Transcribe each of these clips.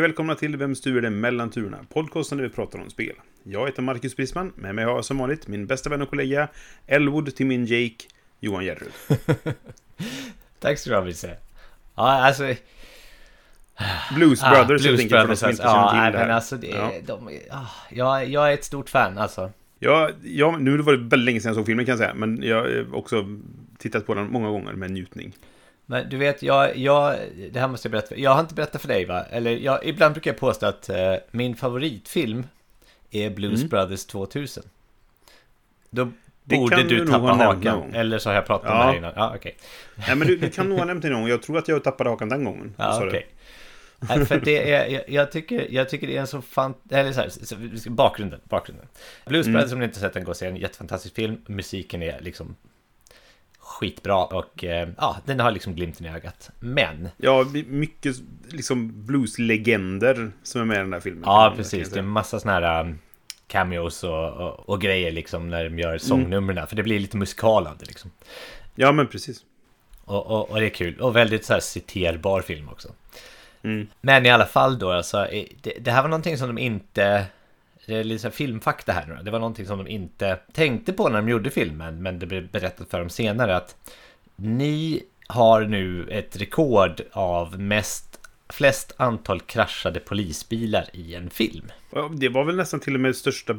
Hej välkomna till Vem styr det mellan turerna? Podcasten där vi pratar om spel. Jag heter Marcus Brisman, med mig har jag som vanligt min bästa vän och kollega Elwood till min Jake, Johan Järrud. Tack ska du ha Brisse. Ja, alltså... Blues ah, Brothers, jag Blues de Brothers, som alltså. Ja, nej, men alltså det, Ja. de, ah, jag, jag är ett stort fan alltså. Ja, ja, nu var det väldigt länge sedan jag såg filmen kan jag säga, men jag har också tittat på den många gånger med njutning. Men du vet, jag, jag, det här måste jag berätta för, Jag har inte berättat för dig va? Eller jag, ibland brukar jag påstå att eh, min favoritfilm är Blues Mm. Brothers 2000. Då Det borde du du tappa hakan. Eller så har jag pratat Ja. om det innan. Ja, okej. Nej, men du, du kan nog ha nämnt det någon gång. Jag tror att jag tappade hakan den gången. Ja. Nej, för det är, jag, jag, tycker, jag tycker det är en så fan... Eller så här, så, bakgrunden, bakgrunden. Blues Mm. Brothers, om ni inte sett den, gå och se en jättefantastisk film. Musiken är liksom skitbra och eh, ja, den har liksom glimten i ögat. Men, Ja, mycket liksom blueslegender som är med i den här filmen. ja precis, det är säga. massa sådana här um, cameos och, och, och grejer liksom när de Mm. gör sångnumren. För det blir lite musikal av det liksom. Ja, men precis. Och, och, och det är kul. Och väldigt så här citerbar film också. Mm. Men i alla fall då, alltså, det, det här var någonting som de inte... Det är lite filmfakta här nu. Det var någonting som de inte tänkte på när de gjorde filmen, men det blev berättat för dem senare att ni har nu ett rekord av mest, flest antal kraschade polisbilar i en film. Ja, Det var väl nästan till och med största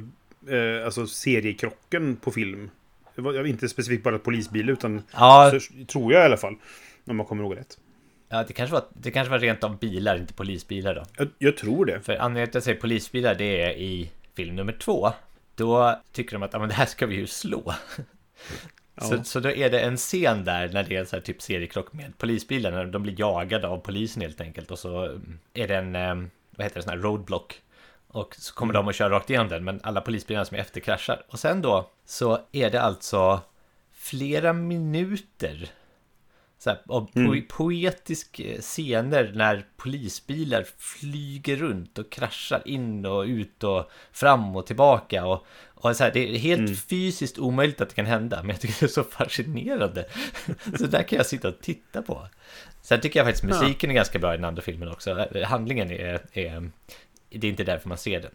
eh, alltså seriekrocken på film. Det var inte specifikt bara polisbil, utan Ja, störst, tror jag i alla fall. Om man kommer ihåg rätt. ja det, kanske var, det kanske var rent av bilar, inte polisbilar då. Jag, jag tror det. För anledningen till att jag säger polisbilar, det är i film nummer två. Då tycker de att, men det här ska vi ju slå. Ja. Så, så då är det en scen där när det är så här typ seriekrock med polisbilar, när de blir jagade av polisen helt enkelt. Och så mm, är det en, eh, vad heter det, sån här roadblock. Och så kommer de att köra rakt igenom den, men alla polisbilarna som är efter kraschar. Och sen då så är det alltså flera minuter så här, av Mm. poetisk scener när polisbilar flyger runt och kraschar in och ut och fram och tillbaka. Och, och så här, det är helt Mm. fysiskt omöjligt att det kan hända, men jag tycker det är så fascinerande. så där kan jag sitta och titta på. Sen tycker jag faktiskt musiken är ganska bra i den andra filmen också. Handlingen är, är det är inte därför man ser den.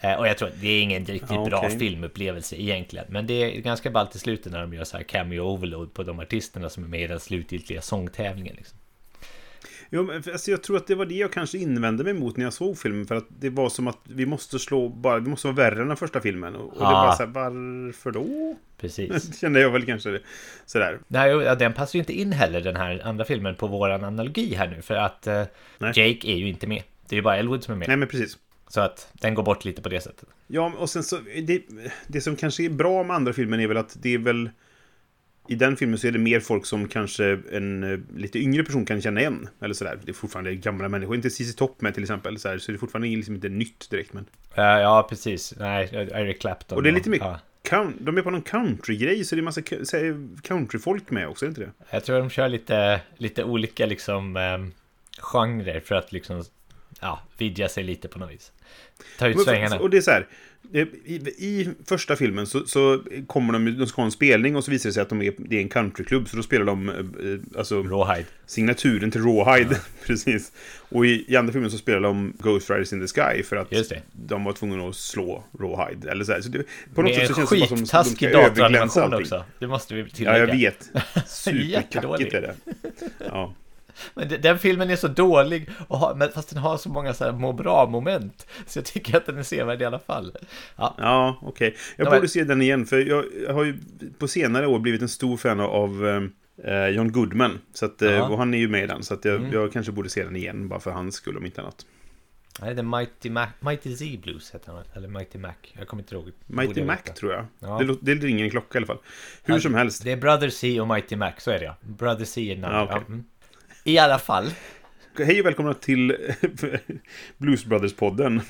Eh, Och jag tror att det är ingen riktigt Ja, bra filmupplevelse egentligen. Men det är ganska ballt i slutet när de gör så här cameo overload på de artisterna som är med i den slutgiltiga sångtävlingen. Liksom. Jo, men, alltså, jag tror att det var det jag kanske invände mig mot när jag såg filmen. För att det var som att vi måste slå bara, vi måste vara värre än den första filmen. Och, och det var så här, varför då? Precis. Kände jag väl kanske det. sådär. Nej, ja, den passar ju inte in heller den här andra filmen på våran analogi här nu. För att eh. Jake är ju inte med. Det är ju bara Elwood som är med. Nej, men precis. Så att den går bort lite på det sättet. Ja, och sen så, det, det som kanske är bra med andra filmen är väl att det är väl... I den filmen så är det mer folk som kanske en eh, lite yngre person kan känna igen. Eller sådär. Det är fortfarande gamla människor. Inte CC Topp med till exempel. Så, här, så det är fortfarande liksom inte nytt direkt. Men... Eh, ja, precis. Nej, Eric Clapton. Och det är lite mycket- Ja. De är på någon countrygrej, så det är massa så här countryfolk med också, är det inte det? Jag tror de kör lite, lite olika liksom um, genrer för att liksom ja, vidga sig lite på något vis. Ta ut svängarna. Och det är så här. eh, I, I första filmen så, så kommer de, de ska ha en spelning och så visar det sig att de är, det är en countryklubb. Så då spelar de eh, alltså, Rawhide. signaturen till Rawhide. Precis. Och i, i andra filmen så spelar de Ghost Riders in the Sky för att det. de var tvungna att slå Rawhide. Eller så här. Så det, på något Med sätt så känns det som att de ska skittaskig överglänsa datoranimation allting. också. Det måste vi Ja, tillägga. jag vet. Superkackigt är det. Ja. Men de- den filmen är så dålig, och har, men fast den har så många så här må bra-moment. Så jag tycker att den är sevärd i alla fall. Ja, Ja, okej. Jag Ja, borde se den igen, för jag, jag har ju på senare år blivit en stor fan av eh, John Goodman. Så att, eh, Ja. och han är ju med i den, så att jag, Mm. jag kanske borde se den igen, bara för hans skull om inte annat. Nej, det Mighty, Mac, Mighty Z Blues heter han, eller Mighty Mac. Jag kommer inte ihåg. Mighty jag Mac, veta. tror jag. Ja. Det, det ringer en klocka i alla fall. Hur Ja, som helst. Det är Brother C och Mighty Mac, så är det ja. Brother C är namnet. Ja, ja. Mm. I alla fall. Hej och välkomna till Blues Brothers-podden.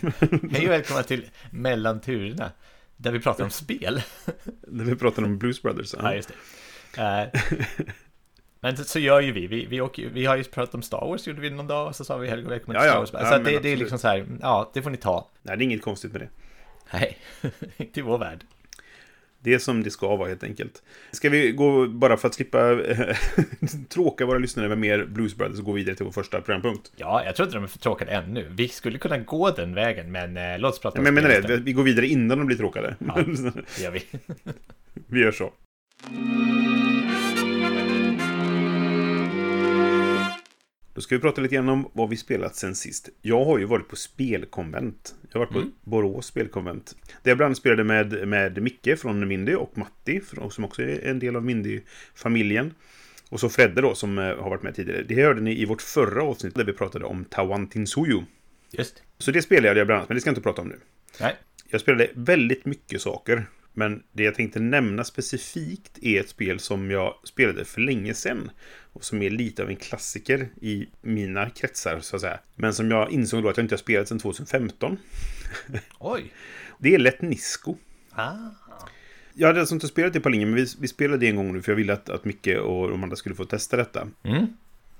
Hej och välkomna till Mellan turerna. Där vi pratar om spel. Där vi pratar om Blues Brothers. Ja, just det. Uh, men så gör ju vi. Vi, vi, åker, vi har ju pratat om Star Wars, gjorde vi någon dag, och så sa vi hej och välkomna till Ja, Star. Wars. Ja, så det, det är liksom så här, ja, det får ni ta. Nej, det är inget konstigt med det. Nej, inte i vår värld. Det är som det ska vara helt enkelt. Ska vi gå, bara för att slippa eh, tråka våra lyssnare med mer Blues Brothers, och gå vidare till vår första programpunkt? Ja, jag tror inte de är för tråkade ännu. Vi skulle kunna gå den vägen, men eh, låt oss prata Ja, men jag menar det, vi går vidare innan de blir tråkade. Ja. Det gör vi. vi gör så. Då ska vi prata lite grann om vad vi spelat sen sist. Jag har ju varit på spelkonvent. Jag har varit på Mm. Borås spelkonvent. Där jag bland annat spelade med, med Micke från Mindy och Matti, som också är en del av Mindy-familjen. Och så Fredde då, som eh, har varit med tidigare. Det hörde ni i vårt förra avsnitt där vi pratade om Tawantinsuyu. Just. Så det spelade jag bland annat, men det ska jag inte prata om nu. Nej. Jag spelade väldigt mycket saker. Men det jag tänkte nämna specifikt är ett spel som jag spelade för länge sedan. Och som är lite av en klassiker i mina kretsar, så att säga. Men som jag insåg då att jag inte har spelat sedan 2015. Oj. Det är Let Nisco. Ah. Jag hade alltså inte spelat det på länge, men vi, vi spelade det en gång nu för jag ville att, att Micke och de andra skulle få testa detta. Mm.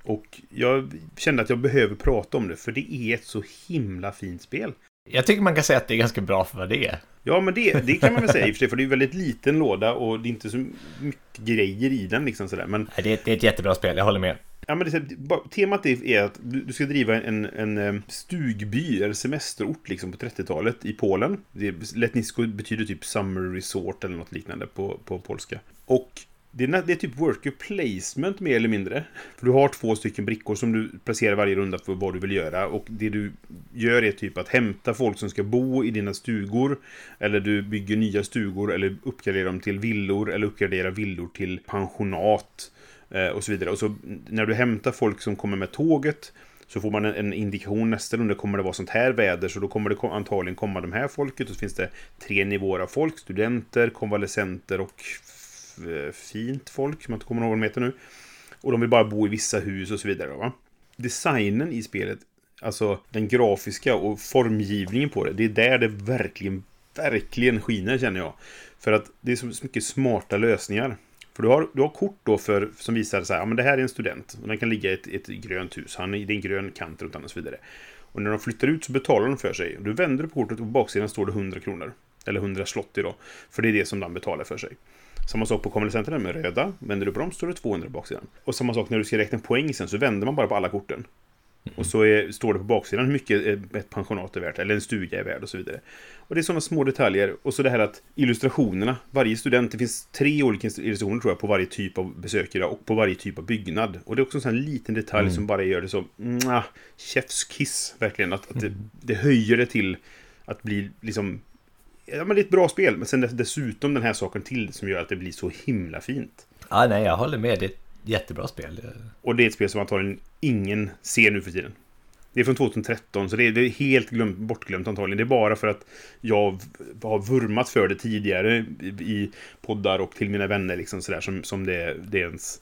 Och jag kände att jag behöver prata om det, för det är ett så himla fint spel. Jag tycker man kan säga att det är ganska bra för vad det är. Ja, men det, det kan man väl säga i och för sig, för det är en väldigt liten låda och det är inte så mycket grejer i den liksom sådär. Men, Nej, Det är, det är ett jättebra spel, jag håller med. ja, men det, temat är, att du, ska driva en, en eh, stugby, eller semesterort liksom på 30-talet i Polen. Det, Letnisko betyder typ summer resort eller något liknande på, på polska. Och det är, det är typ worker placement mer eller mindre. För du har två stycken brickor som du placerar varje runda för vad du vill göra. Och det du gör är typ att hämta folk som ska bo i dina stugor. Eller du bygger nya stugor eller uppgraderar dem till villor. Eller uppgraderar villor till pensionat. Eh, och så vidare. Och så när du hämtar folk som kommer med tåget. Så får man en, en indikation nästa runda kommer det vara sånt här väder. Så då kommer det antagligen komma de här folket. Och så finns det tre nivåer av folk. Studenter, konvalescenter och Eh, fint folk. Som jag inte kommer ihåg vad de heter nu. Och de vill bara bo i vissa hus och så vidare. Va? Designen i spelet, alltså den grafiska och formgivningen på det. Det är där det verkligen, verkligen skiner känner jag. För att det är så mycket smarta lösningar. För du har, du har kort då för, som visar så här, ja men det här är en student. Och den kan ligga i ett, ett grönt hus. Han, är- det är en grön kant runt honom och så vidare. Och när de flyttar ut så betalar de för sig. Du vänder på kortet och på baksidan står det 100 kronor. Eller 100 slott då. För det är det som de betalar för sig. Samma sak på konvalescenterna med röda. Vänder du på dem står det 200 på baksidan. Och samma sak när du ska räkna poäng sen så vänder man bara på alla korten. Och så är, står det på baksidan hur mycket ett pensionat är värt, eller en stuga är värd och så vidare. Och det är sådana små detaljer. Och så det här att illustrationerna, varje student, det finns tre olika illustrationer tror jag på varje typ av besökare och på varje typ av byggnad. Och det är också en sån här liten detalj som bara gör det så, mwah, chefskiss verkligen. Att, att det, det höjer det till att bli liksom, ja men det är ett bra spel. Men sen dess- dessutom den här saken till som gör att det blir så himla fint. Ja, nej, jag håller med. Det är ett jättebra spel. Och det är ett spel som antagligen ingen ser nu för tiden. Det är från 2013, så det är, det är helt glömt, bortglömt antagligen. Det är bara för att jag har vurmat för det tidigare i, poddar och till mina vänner liksom sådär som, som det, det ens...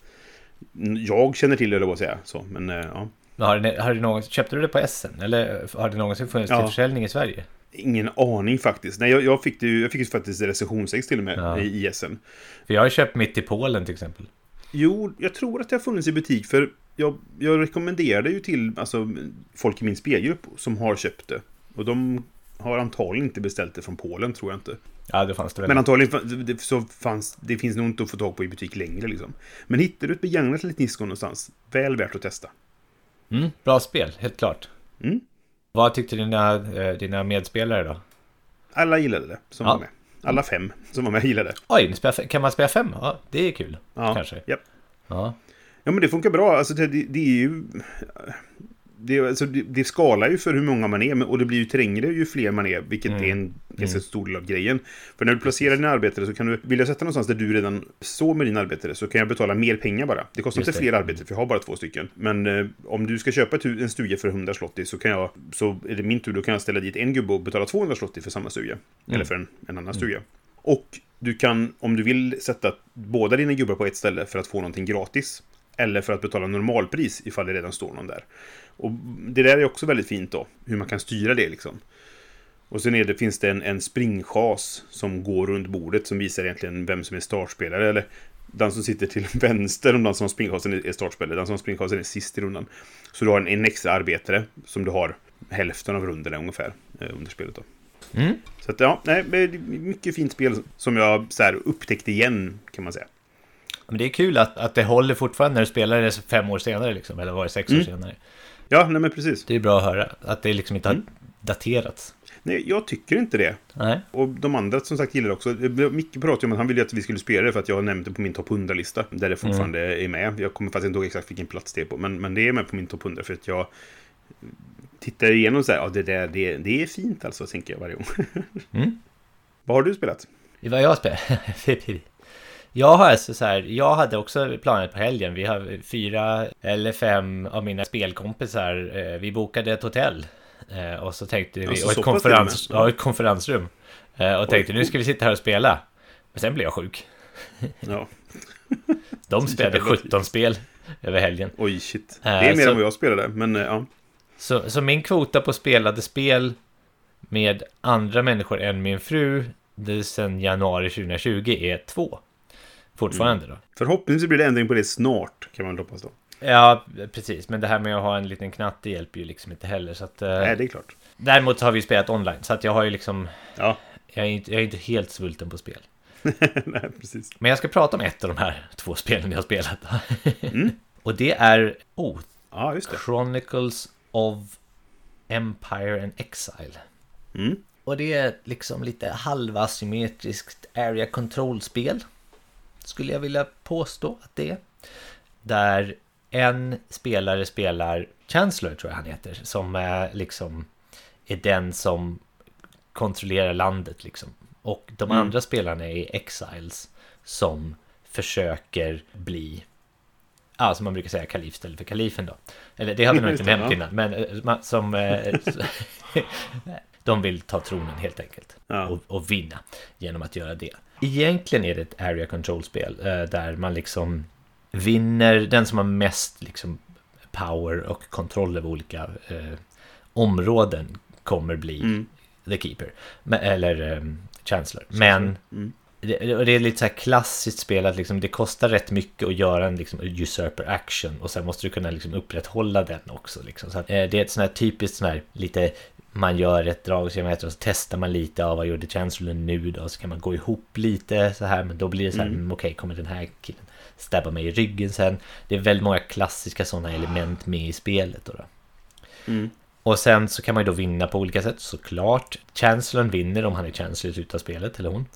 Jag känner till det, eller vad säga. Så, men eh, ja. Har det, har det någon, köpte du det på SN? Eller har det någonsin funnits Ja. till försäljning i Sverige? Ingen aning faktiskt. Nej, jag, jag fick ju, jag fick ju faktiskt recensionsex till och med Ja. i ISN. För jag har köpt mitt i Polen till exempel. Jo, jag tror att det har funnits i butik för jag, jag rekommenderade ju till alltså, folk i min spelgrupp som har köpt det. Och de har antagligen inte beställt det från Polen, tror jag inte. Ja, det fanns det väl. Men antagligen det, så fanns, det finns nog inte att få tag på i butik längre liksom. Men hittar du ett begagnat litet Nisco någonstans, väl värt att testa. Mm, bra spel, helt klart. Mm. Vad tyckte dina, eh, dina medspelare då? Alla gillade det som Ja. var med. Alla fem som var med gillade det. Oj, kan man spela fem? Ja, det är kul. Ja, Kanske. Japp. Ja. Ja, men det funkar bra. Alltså, det, det är ju... Det, alltså, det, det skalar ju för hur många man är, och det blir ju trängre ju fler man är, vilket Mm. är en ganska stor del av grejen. För när du placerar dina arbetare så kan du, vill jag sätta någonstans där du redan står med dina arbetare så kan jag betala mer pengar bara. Det kostar Just inte det. fler arbetare, för jag har bara två stycken. Men eh, om du ska köpa ett en stuga för 100 slotty så kan jag, så är det min tur, då kan jag ställa dit en gubbe och betala 200 slotty för samma stuga. Eller för en, en annan stuga. Och du kan, om du vill, sätta båda dina gubbar på ett ställe för att få någonting gratis. Eller för att betala normalpris ifall det redan står någon där. Och det där är också väldigt fint då, hur man kan styra det liksom. Och sen är det, finns det en, en springchas som går runt bordet som visar egentligen vem som är startspelare. Eller den som sitter till vänster om den som har springchasen är startspelare. Den som har springchasen är sist i rundan. Så du har en, en extra arbetare som du har hälften av rundorna ungefär eh, under spelet då. Mm. Så att ja, nej, det är mycket fint spel som jag så här, upptäckte igen kan man säga. Men det är kul att, att det håller fortfarande när du spelar det fem år senare liksom, eller var det sex år Mm. senare. Ja, nej men precis. Det är bra att höra att det liksom inte har Mm. daterats. Nej, jag tycker inte det. Nej. Och de andra som sagt gillar det också. Micke pratade om att han ville att vi skulle spela det för att jag har nämnt det på min topp 100-lista. Där det fortfarande är med. Jag kommer faktiskt inte ihåg exakt vilken plats det är på. Men, men det är med på min topp 100 för att jag tittar igenom så här. Ja, det där, det, det är fint alltså, tänker jag varje gång. Mm. Vad har du spelat? Vad jag spelar? jag har alltså så här, jag hade också planerat på helgen. Vi har fyra eller fem av mina spelkompisar. eh, Vi bokade ett hotell. eh, Och så tänkte vi, Alltså, och ett, konferens, ja, ett konferensrum. Eh, Och tänkte nu ska vi sitta här och spela. Men sen blev jag sjuk. Ja. De spelade Jävlar. 17 spel över helgen. Oj, shit. Det är mer så- än vad jag spelade. Men ja. Så, så min kvota på spelade spel med andra människor än min fru det sen januari 2020 är två. Fortfarande då. Förhoppningsvis blir det ändring på det snart, kan man hoppas då. Ja, precis. Men det här med att ha en liten knatte hjälper ju liksom inte heller. Så att, eh, Nej, det är klart. Däremot har vi spelat online. Så att jag har ju liksom... Ja, Jag är, inte, jag är inte helt svulten på spel. nej, precis. Men jag ska prata om ett av de här två spelen jag har spelat. Mm. Och det är oh, Ja, just det. Chronicles of Empire and Exile. Mm. Och det är liksom lite halvasymmetriskt area control-spel. Skulle jag vilja påstå att det är. Där en spelare spelar Chancellor, tror jag han heter. Som är liksom är den som kontrollerar landet liksom. Och de Mm. andra spelarna är Exiles som försöker bli Ja, som man brukar säga kalif istället för kalifen då. Eller det har vi nog inte nämnt innan, men eh, som... de vill ta tronen helt enkelt. Ja. Och, och vinna genom att göra det. Egentligen är det ett area control-spel eh, där man liksom vinner, den som har mest liksom power och kontroll över olika eh, områden kommer bli Mm. the keeper. Men, eller eh, chancellor. Men Mm. Det, och det är lite så här klassiskt spel att liksom det kostar rätt mycket att göra en liksom usurper action och sen måste du kunna liksom upprätthålla den också. Liksom. Så att, eh, det är ett sånt här typiskt sån här lite man gör ett drag och så testar man lite av vad gjorde Chancellor nu då så kan man gå ihop lite så här men då blir det så här Mm. mm. okej kommer den här killen stabba mig i ryggen sen. Det är väldigt många klassiska sådana element med i spelet då. då. Mm. Och sen så kan man ju då vinna på olika sätt såklart. Chancellorn vinner om han är Chancellor utav spelet, eller hon.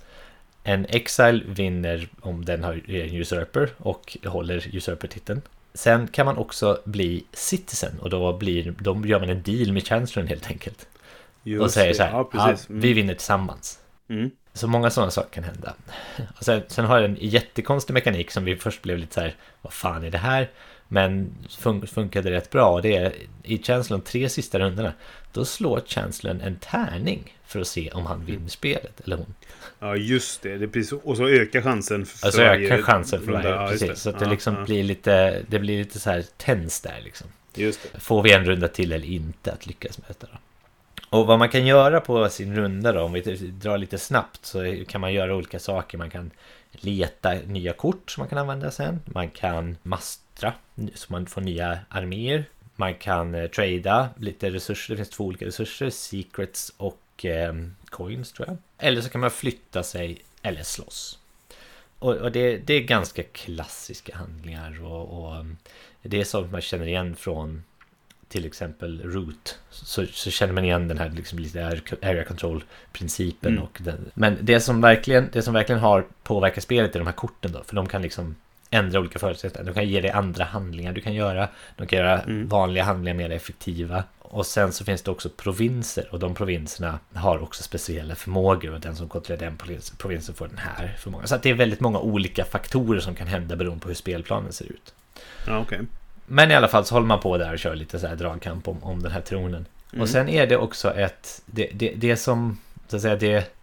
En Exile vinner om den har en Usurper och håller Usurper-titeln. Sen kan man också bli Citizen och då, blir, då gör man en deal med Chancellorn helt enkelt. Just och säger det. så här, Ja, ja, precis. Mm. vi vinner tillsammans. Mm. Så många sådana saker kan hända. Och sen, sen har jag en jättekonstig mekanik som vi först blev lite så här, vad fan är det här? Men fun funkade rätt bra. Och det är i Chancellorn tre sista rundorna. Då slår Chancellorn en tärning för att se om han vinner spelet, eller hon. Ja, just det. det precis. Och så ökar chansen för Alltså varje ökar chansen för runda. varje, Ja, just precis. Så att det Ja, liksom ja. blir lite, det blir lite så här tens där liksom. Just det. Får vi en runda till eller inte att lyckas med detta då? Och vad man kan göra på sin runda då, om vi drar lite snabbt, så kan man göra olika saker. Man kan leta nya kort som man kan använda sen. Man kan mastra, så man får nya arméer. Man kan eh, trada lite resurser, det finns två olika resurser, secrets och eh, coins tror jag. Eller så kan man flytta sig eller slåss. Och, och det, det är ganska klassiska handlingar och, och ehm, det är sånt man känner igen från till exempel Root så, så känner man igen den här liksom lite area control principen Mm. och den. Men det som verkligen det som verkligen har påverkat spelet är de här korten då för de kan liksom ändra olika förutsättningar. De kan ge dig andra handlingar du kan göra. De kan göra Mm. vanliga handlingar mer effektiva. Och sen så finns det också provinser och de provinserna har också speciella förmågor och den som kontrollerar den provins- provinsen får den här förmågan. Så det är väldigt många olika faktorer som kan hända beroende på hur spelplanen ser ut. Ja, okej. Men i alla fall så håller man på där och kör lite så här dragkamp om, om den här tronen. Mm. Och sen är det också ett, det, det, det som, så att säga, det,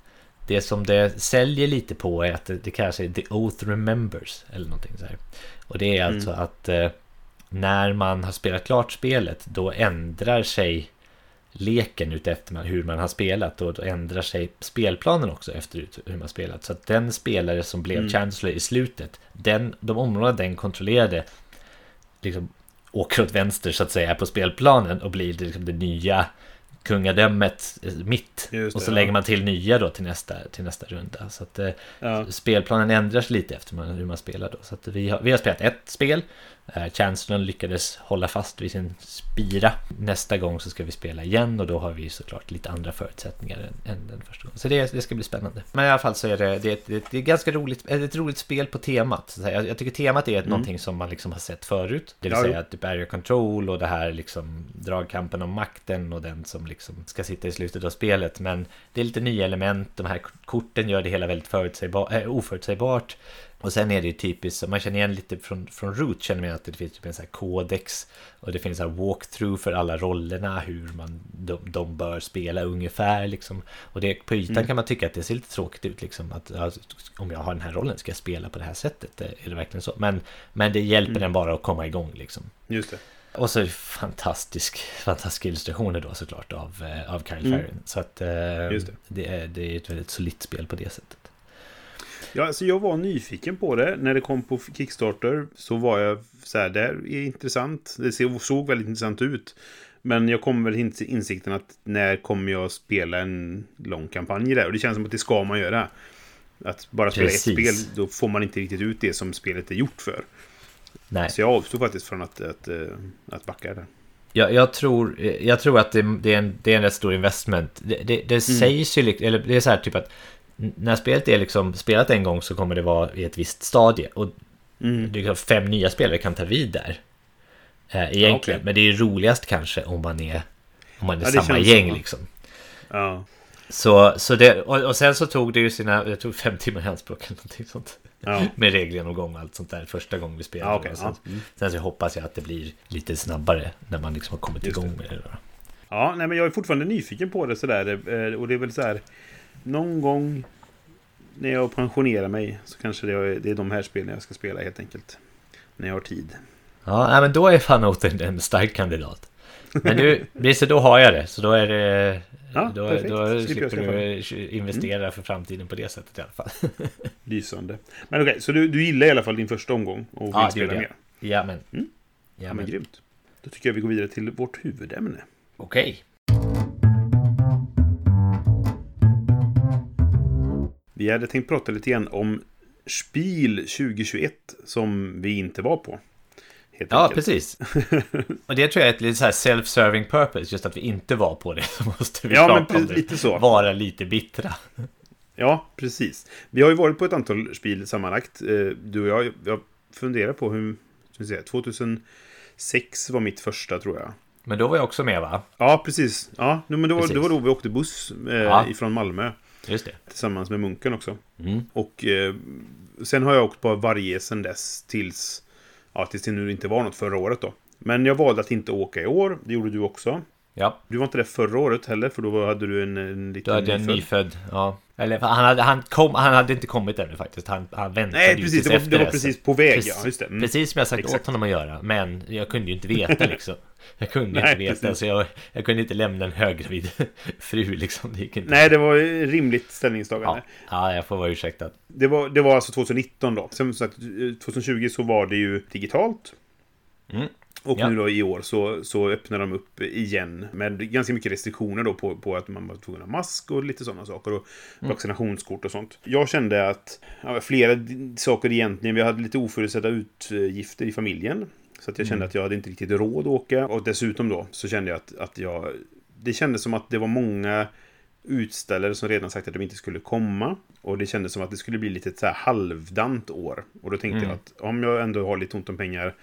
det som det säljer lite på är att det, det kallas The Oath Remembers, eller någonting så här. Och det är alltså Mm. att eh, när man har spelat klart spelet då ändrar sig leken utefter hur man har spelat och då ändrar sig spelplanen också efter hur man spelat. Så att den spelare som blev mm. Chancellor i slutet, den, de områden den kontrollerade liksom åker åt vänster så att säga på spelplanen och blir liksom det nya kungadömet eh, mitt. Det, och så ja. lägger man till nya då till nästa, till nästa runda. Så att eh, ja. spelplanen ändras lite efter man, hur man spelar då. Så att vi, har, vi har spelat ett spel Chancellorn lyckades hålla fast vid sin spira. Nästa gång så ska vi spela igen och då har vi såklart lite andra förutsättningar än, än den första gången. Så det, det ska bli spännande. Men i alla fall så är det, det, det, det är ganska roligt, ett roligt spel på temat. Jag, jag tycker temat är mm. någonting som man liksom har sett förut. Det vill ja, säga att typ area control och det här liksom dragkampen om makten och den som liksom ska sitta i slutet av spelet. Men det är lite nya element, de här korten gör det hela väldigt förutsägbar, äh, oförutsägbart. Och sen är det ju typiskt, man känner igen lite från, från Root känner man att det finns typ en sån här kodex och det finns en walkthrough för alla rollerna, hur man, de, de bör spela ungefär liksom. Och det, på ytan mm. kan man tycka att det ser lite tråkigt ut liksom, att alltså, om jag har den här rollen ska jag spela på det här sättet, är det verkligen så? Men, men det hjälper mm. den bara att komma igång liksom. Just det. Och så är det fantastisk, fantastiska illustrationer då såklart av, eh, av Kyle mm. Farren. Så att eh, det. Det, är, det är ett väldigt solitt spel på det sättet. Ja, alltså jag var nyfiken på det. När det kom på Kickstarter så var jag så här, det är intressant. Det såg väldigt intressant ut. Men jag kom väl till insikten att när kommer jag spela en lång kampanj där? Och det känns som att det ska man göra. Att bara spela Precis. ett spel, då får man inte riktigt ut det som spelet är gjort för. Nej. Så jag avstod faktiskt från att, att, att, att backa där. Jag, jag, tror, jag tror att det, det, är en, det är en rätt stor investment. Det, det, det mm. sägs ju, eller det är så här typ att när spelet är liksom spelat en gång så kommer det vara i ett visst stadie. Och mm. liksom fem nya spelare kan ta vid där. Eh, egentligen. Ja, okay. Men det är roligast kanske om man är, om man är ja, samma gäng så. liksom. Ja. Så, så det, och, och, sen så tog det ju sina, jag tog fem timmar i anspråk eller någonting sånt. Ja. Med regelgenomgång och allt sånt där första gången vi spelade. Ja, okay. sen, mm. sen, så hoppas jag att det blir lite snabbare när man liksom har kommit Just igång det. med det. Då. Ja, nej men jag är fortfarande nyfiken på det sådär. Eh, och det är väl så här någon gång när jag pensionerar mig så kanske det är, det är de här spelen jag ska spela helt enkelt. När jag har tid. Ja, men då är fan Oten en stark kandidat. Men nu, Brisse, då har jag det. Så då är det... Ja, då, perfekt. då slipper du investera mm. för framtiden på det sättet i alla fall. Lysande. Men okej, okay, så du, du gillar i alla fall din första omgång och vill ja, spela mer? Ja, men. Mm? Ja, men. men grymt. Då tycker jag vi går vidare till vårt huvudämne. Okej. Okay. Vi hade tänkt prata lite grann om Spiel 2021 som vi inte var på. ja, enkelt. precis. Och det tror jag är ett lite så här self-serving purpose, just att vi inte var på det. Så måste vi ja, men lite så. vara lite bittra. Ja, precis. Vi har ju varit på ett antal spel sammanlagt. Eh, du och jag, jag funderar på hur, säga, 2006 var mitt första tror jag. Men då var jag också med va? Ja, precis. Ja, men då, precis. då var då vi åkte buss eh, ja. ifrån Malmö. Just det. Tillsammans med munken också. Mm. Och eh, sen har jag åkt på varje sen dess tills, ja, tills det nu inte var något förra året då. Men jag valde att inte åka i år. Det gjorde du också. Ja. Du var inte det förra året heller, för då hade du en, en liten Du hade en nyfödd, ja. Eller han hade, han, kom, han hade inte kommit ännu faktiskt. Han, han väntade Nej, precis. Det var, det var precis på väg, precis, ja. Just det. Mm. Precis som jag sagt Exakt. åt honom att göra. Men jag kunde ju inte veta liksom. Jag kunde Nej, inte veta, precis. så jag, jag kunde inte lämna en höggravid fru liksom. Det gick inte. Nej, det var rimligt ställningstagande. Ja, ja jag får vara ursäktad. Det var, det var alltså 2019 då. Sen sagt, 2020 så var det ju digitalt. Mm. Och ja. nu då i år så, så öppnar de upp igen med ganska mycket restriktioner då på, på att man var tvungen att ha mask och lite sådana saker. Och mm. vaccinationskort och sånt. Jag kände att ja, flera saker egentligen. Vi hade lite oförutsedda utgifter i familjen. Så att jag kände mm. att jag hade inte riktigt råd att åka. Och dessutom då så kände jag att, att jag... Det kändes som att det var många utställare som redan sagt att de inte skulle komma. Och det kändes som att det skulle bli lite så här halvdant år. Och då tänkte mm. jag att om jag ändå har lite ont om pengar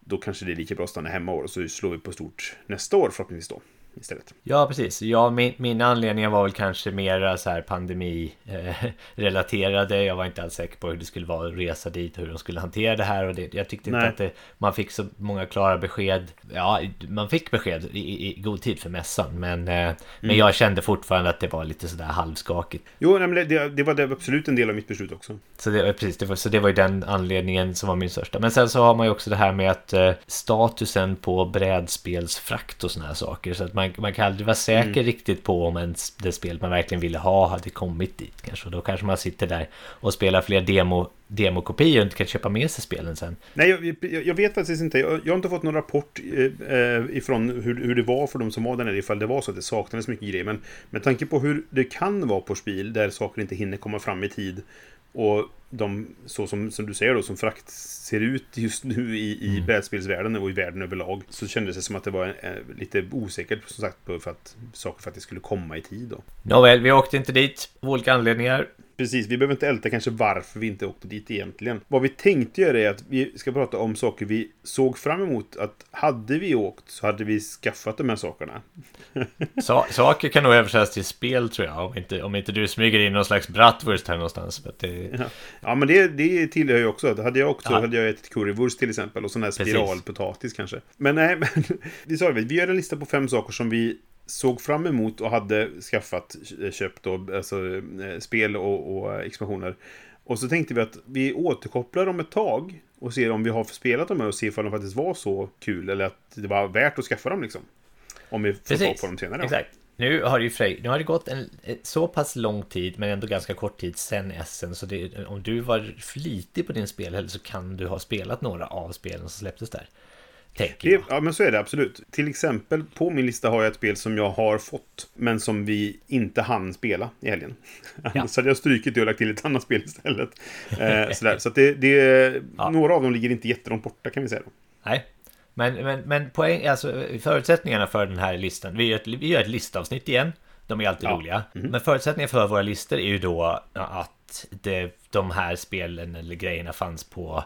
då kanske det är lika bra att stanna hemma år och så slår vi på stort nästa år förhoppningsvis då istället. Ja, precis. Ja, min, mina anledningar var väl kanske mer så här pandemi-relaterade. jag var inte alls säker på hur det skulle vara att resa dit och hur de skulle hantera det här. Och det, jag tyckte inte Nej. att det, man fick så många klara besked. Ja, man fick besked i, i, god tid för mässan. Men, eh, men jag kände fortfarande att det var lite sådär halvskakigt. Jo, nej, men det, det var det, absolut en del av mitt beslut också. Så det, precis, det var, så det var ju den anledningen som var min största. Men sen så har man ju också det här med att eh, statusen på brädspelsfrakt och såna här saker. Så att man, man kan aldrig vara säker riktigt på om en, det spel man verkligen ville ha hade kommit dit. Kanske. Och då kanske man sitter där och spelar fler demo, demokopior och inte kan köpa med sig spelen sen. Nej, jag, jag, jag vet faktiskt inte. Jag, jag har inte fått någon rapport eh, eh, ifrån hur, hur det var för de som var där nere, ifall det var så att det saknades mycket grejer. Men med tanke på hur det kan vara på spel, där saker inte hinner komma fram i tid, och de, så som, som du säger då, som frakt ser ut just nu i, i brädspelsvärlden och i världen överlag, så kändes det som att det var eh, lite osäkert, som sagt, på- för att saker faktiskt skulle komma i tid då. Nåväl, vi åkte inte dit av olika anledningar. Precis, vi behöver inte älta kanske varför vi inte åkte dit egentligen. Vad vi tänkte göra är att vi ska prata om saker vi såg fram emot. Att hade vi åkt så hade vi skaffat de här sakerna. Sa, saker kan nog översättas till spel tror jag. Om inte, om inte du smyger in någon slags bratwurst här någonstans. Men det, Ja, men det, det tillhör ju också. Hade jag också Ja. hade jag ätit currywurst till exempel. Och sån här spiralpotatis kanske. Men nej, men vi sa det, vi gör en lista på fem saker som vi såg fram emot och hade skaffat, eh, köpt då, alltså, eh, spel och, och eh, expansioner. Och så tänkte vi att vi återkopplar dem ett tag och ser om vi har spelat dem och ser ifall de faktiskt var så kul eller att det var värt att skaffa dem liksom. Om vi får tag på dem senare. Exakt. Nu har det ju Frej, nu har det gått en så pass lång tid men ändå ganska kort tid sen Essen så det, om du var flitig på din spelhelg så kan du ha spelat några av spelen som släpptes där. Det, ja, men så är det absolut. Till exempel, på min lista har jag ett spel som jag har fått, men som vi inte hann spela i helgen. Ja. så hade jag strukit det och lagt till ett annat spel istället. Eh, sådär. Så det, det, Ja. några av dem ligger inte jättelångt borta kan vi säga. Då. Nej. Men, men, men poäng, alltså förutsättningarna för den här listan. Vi gör ett, vi gör ett listavsnitt igen. De är alltid Ja. roliga. Men förutsättningen för våra listor är ju då att det, de här spelen eller grejerna fanns på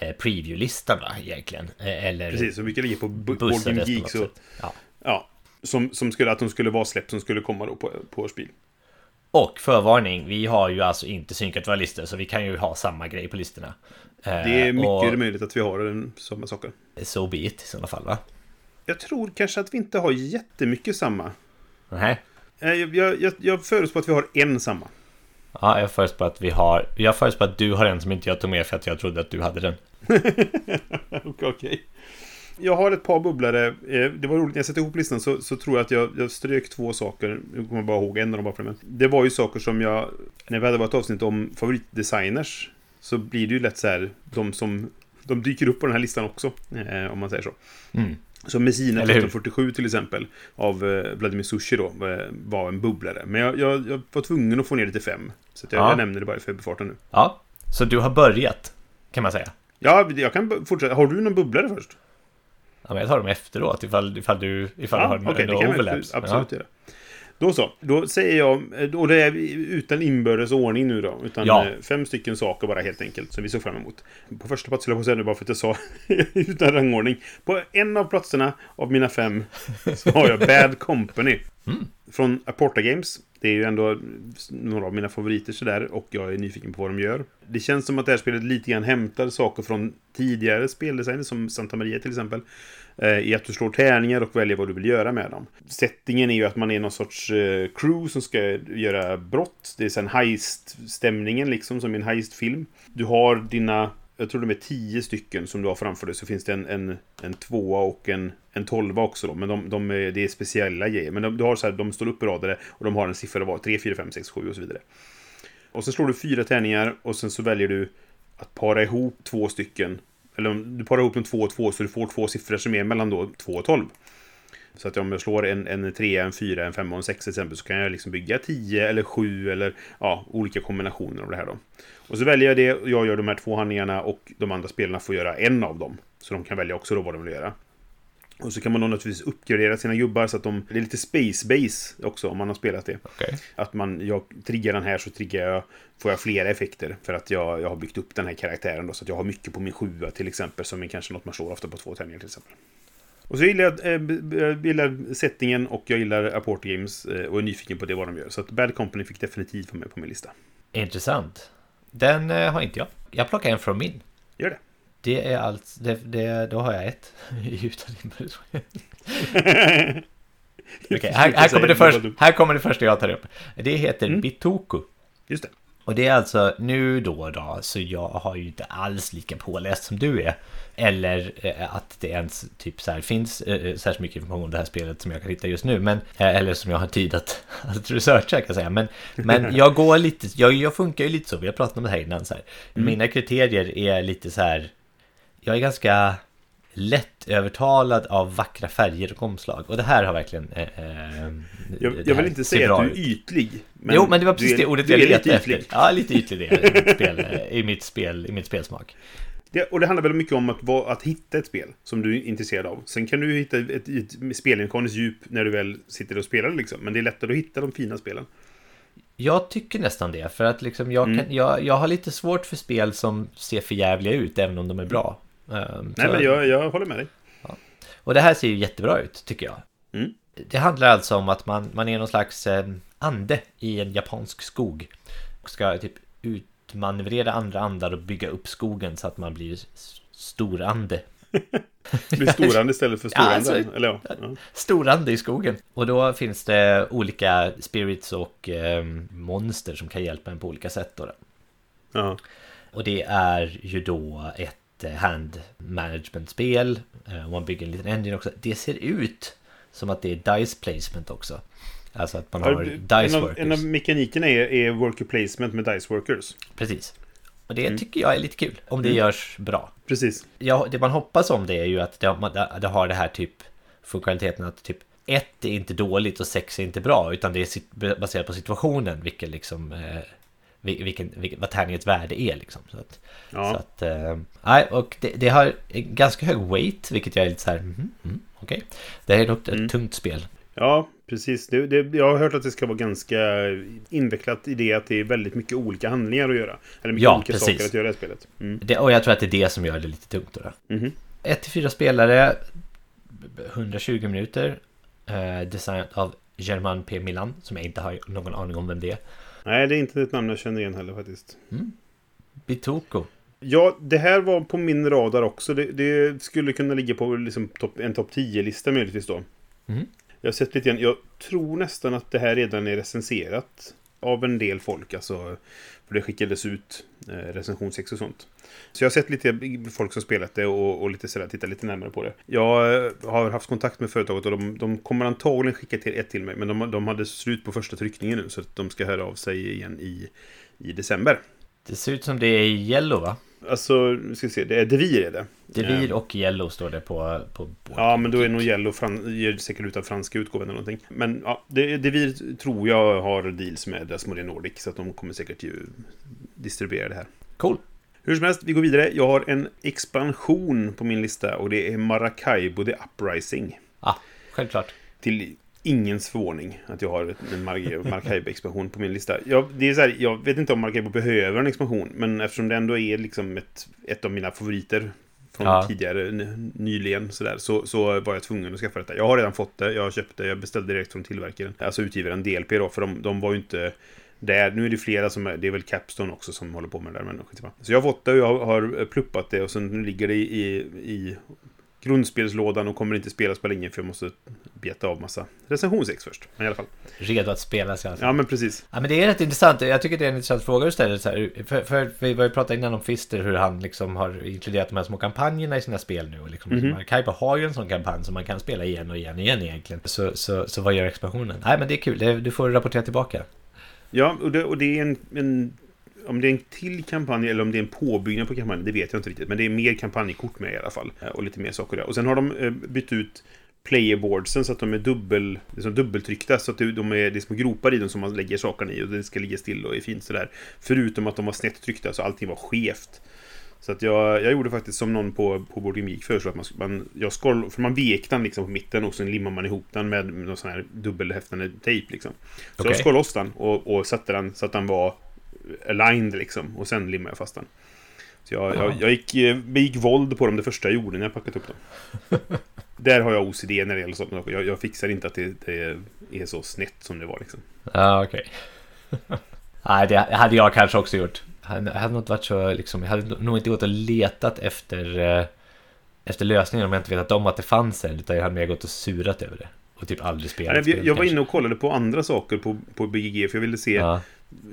eh, preview-listan va, egentligen. Eh, Eller Precis, så mycket ligger på Bu- Board Game bussades på något Geek. Så. Ja. ja, som, som skulle, att de skulle vara släppt som skulle komma då på, på spel. Och förvarning, vi har ju alltså inte synkat våra listor så vi kan ju ha samma grej på listorna. Eh, Det är mycket och möjligt att vi har en, samma saker. so be it i sådana fall va? Jag tror kanske att vi inte har jättemycket samma. Nej. Jag, jag, jag, jag förutspår att vi har en samma. Ja, jag förutspår att vi har... Jag förutspår att du har en som inte jag tog med för att jag trodde att du hade den. Okej. Jag har ett par bubblare. Eh, Det var roligt, när jag satte ihop listan så, så tror jag att jag, jag strök två saker. Nu kommer jag bara ihåg en av dem bara för. Men det var ju saker som jag... När vi hade varit avsnitt om favoritdesigners så blir det ju lätt så här, de som... De dyker upp på den här listan också, eh, om man säger så. Mm. Så Messina Eller hur? 1347 till exempel, av eh, Vladimir Sushi då, var en bubblare. Men jag, jag, jag var tvungen att få ner det till fem. Så jag, Ja. jag nämner det bara i förbifarten nu. Ja, så du har börjat, kan man säga. Ja, jag kan fortsätta. Har du någon bubblare först? Ja, men jag tar dem efteråt ifall, ifall du ifall du har kan vi overlaps. absolut göra. Då så. Då säger jag, och det är utan inbördes ordning nu då. Utan Ja. eh, fem stycken saker bara helt enkelt, som vi såg fram emot. På första plats skulle jag på säga nu bara för att jag sa utan rangordning. På en av platserna av mina fem så har jag Bad Company. Mm. Från Aporta Games. Det är ju ändå några av mina favoriter sådär och jag är nyfiken på vad de gör. Det känns som att det här spelet lite grann hämtar saker från tidigare speldesigner som Santa Maria till exempel. Eh, I att du slår tärningar och väljer vad du vill göra med dem. Settingen är ju att man är någon sorts eh, crew som ska göra brott. Det är sen heist-stämningen liksom som i en heist-film. Du har dina jag tror de är tio stycken som du har framför dig. Så finns det en, en, en tvåa och en, en tolva också. Då. Men de, de är, det är speciella grejer. Men de, du har så här, de står uppradade och de har en siffra var 3, 4, 5, 6, 7 och så vidare. Och sen slår du fyra tärningar och sen så väljer du att para ihop två stycken. Eller du parar ihop dem två och två så du får två siffror som är mellan då 2 och 12. Så att om jag slår en, en trea, en fyra, en femma och en sex till exempel så kan jag liksom bygga 10 eller 7 eller ja, olika kombinationer av det här då. Och så väljer jag det, och jag gör de här två handlingarna och de andra spelarna får göra en av dem. Så de kan välja också då vad de vill göra. Och så kan man då naturligtvis uppgradera sina gubbar så att de... Det är lite space base också om man har spelat det. Okej. Att man, jag triggar den här så triggar jag, får jag flera effekter. För att jag, jag har byggt upp den här karaktären då. Så att jag har mycket på min sjua till exempel. Som är kanske något man slår ofta på två tärningar till exempel. Och så gillar jag, eh, gillar settingen och jag gillar Aport Games eh, och är nyfiken på det vad de gör. Så att Bad Company fick definitivt vara med på min lista. Intressant. Den eh, har inte jag. Jag plockar en från min. Gör det. Det är allt, det, det, då har jag ett. Utan din Okej, här, här, kommer det först, här kommer det första jag tar upp. Det heter Mm. Bitoku. Just det. Och det är alltså nu då då, så jag har ju inte alls lika påläst som du är. Eller eh, att det ens typ så här finns eh, särskilt mycket information om det här spelet som jag kan hitta just nu. Men, eh, eller som jag har tid att, att researcha kan jag säga. Men, men jag går lite, jag, jag funkar ju lite så, vi har pratat om det här innan. Så här. Mina kriterier är lite så här, jag är ganska lätt övertalad av vackra färger och omslag. Och det här har verkligen... Eh, eh, Jag, jag vill inte säga att du är ytlig. jo, men det var precis är- det ordet jag letade efter. Ja, lite ytlig det är i mitt spel, i mitt spelsmak. Det, och det handlar väldigt mycket om att, att hitta ett spel som du är intresserad av. Sen kan du hitta ett, ett, ett spelikoniskt djup när du väl sitter och spelar liksom. Men det är lättare att hitta de fina spelen. Jag tycker nästan det, för att liksom jag, Mm. kan, jag, jag har lite svårt för spel som ser för jävliga ut, även om de är bra. Um, Nej, men jag, jag håller med dig. Och det här ser ju jättebra ut, tycker jag. Mm. Det handlar alltså om att man, man är någon slags eh, ande i en japansk skog. Och ska typ utmanövrera andra andar och bygga upp skogen så att man blir storande. Blir storande istället för storande. alltså- Eller ja. ja. Storande i skogen. Och då finns det olika spirits och eh, monster som kan hjälpa en på olika sätt. Då. ja. Och det är ju då ett eh, hand management-spel. eh, Och man bygger en liten engine också. Det ser ut som att det är dice placement också. Alltså att man har en, dice av, workers. en av mekanikerna är, är worker placement med dice workers. Precis. Och det tycker jag är lite kul. Om det görs bra. Precis. Ja, det man hoppas om det är ju att det, det har det här typ funktionaliteten att typ ett är inte dåligt och sex är inte bra utan det är baserat på situationen vilken liksom eh, vil- vilken, vilken, vad tärningens värde är liksom. Så att, Ja. så att eh, och det, det har en ganska hög weight vilket jag är lite så här, mhm, mm, okej. Det är nog ett Mm. tungt spel. Ja, precis. Det, det, jag har hört att det ska vara ganska invecklat i det att det är väldigt mycket olika handlingar att göra. Eller mycket Ja, olika precis. saker att göra i spelet. Mm. Det, och jag tror att det är det som gör det lite tungt då. Mhm. 1-4 spelare, 120 minuter. Eh, designat av German P. Milan, som jag inte har någon aning om vem det är. Nej, det är inte ett namn jag känner igen heller faktiskt. Bitoko. Ja, det här var på min radar också. Det, det skulle kunna ligga på liksom top, en topp 10-lista möjligtvis då. Mhm. Jag har sett lite grann. Jag tror nästan att det här redan är recenserat av en del folk. Alltså, för det skickades ut eh, recensionsex och sånt. Så jag har sett lite folk som spelat det och, och lite sådär, tittat lite närmare på det. Jag eh, har haft kontakt med företaget och de, de kommer antagligen skicka till ett till mig. Men de, de hade slut på första tryckningen nu så att de ska höra av sig igen i, i december. Det ser ut som det är yellow va? Alltså, nu ska vi se, det är Devir är det. Devir Ja. och yellow står det på, på Ja, men då är nog Yellow fran- ger säkert ut av franska utgåvan eller någonting. Men ja, det, Devir tror jag har deals med Asmodee Nordic, så att de kommer säkert ju distribuera det här. Cool. Hur som helst, vi går vidare. Jag har en expansion på min lista och det är Maracaibo The Uprising. Ah, självklart. Till ingens förvåning att jag har en Mar- Maracaibo-expansion på min lista. Jag, det är så här, jag vet inte om Maracaibo behöver en expansion, men eftersom det ändå är liksom ett, ett av mina favoriter från Ja. tidigare, nyligen, så, där, så, så var jag tvungen att skaffa detta. Jag har redan fått det, jag har köpt det, jag beställde direkt från tillverkaren. Alltså utgivaren DLP då, för de, de var ju inte där. Nu är det flera som är, det är väl Capstone också som håller på med det där, men skitsamma. Så jag har fått det och jag har pluppat det och sen ligger det i, i, i grundspelslådan och kommer inte spelas på länge för jag måste beta av massa recensionsex först. Men i alla fall. Redo att spela sig alltså. Ja, men precis. Ja men det är rätt intressant. Jag tycker det är en intressant fråga du ställer. Så här, för, för vi var ju pratat innan om Fister hur han liksom har inkluderat de här små kampanjerna i sina spel nu. Och liksom, Mhm. Maracaibo har ju en sån kampanj som man kan spela igen och igen och igen egentligen. Så, så, så vad gör expansionen? Nej men det är kul. Du får rapportera tillbaka. Ja, och det, och det är en, en... Om det är en till kampanj eller om det är en påbyggnad på kampanjen, det vet jag inte riktigt. Men det är mer kampanjkort med i alla fall. Eh, Och lite mer saker där. Och sen har de eh, bytt ut playerboardsen så att de är dubbel, det är som dubbeltryckta. Så att de är, det är små gropar i dem som man lägger sakerna i och det ska ligga still och är fint sådär. Förutom att de var snett tryckta så allting var skevt. Så att jag, jag gjorde faktiskt som någon på, på Board Geek föreslog att man, man, jag för man vek den liksom på mitten och sen limmar man ihop den med någon sån här dubbelhäftande tejp liksom. Så Okej. jag skålade loss den och, och satte den så att den var aligned liksom. Och sen limmade jag fast den. Så jag, Ja. jag, jag gick, eh, begick våld på dem det första jag gjorde när jag packat upp dem. Där har jag OCD när det gäller saker. Jag, jag fixar inte att det, det är så snett som det var liksom. Ja, okej. Nej, det hade jag kanske också gjort. Jag hade, jag nog inte varit så liksom, jag hade nog inte gått och letat efter, eh, efter lösningar om jag inte vetat om att det fanns en. Utan jag hade mer gått och surat över det. Och typ aldrig spelat Nej, spelet jag var inne och kollade på andra saker på, på BGG för jag ville se Ja,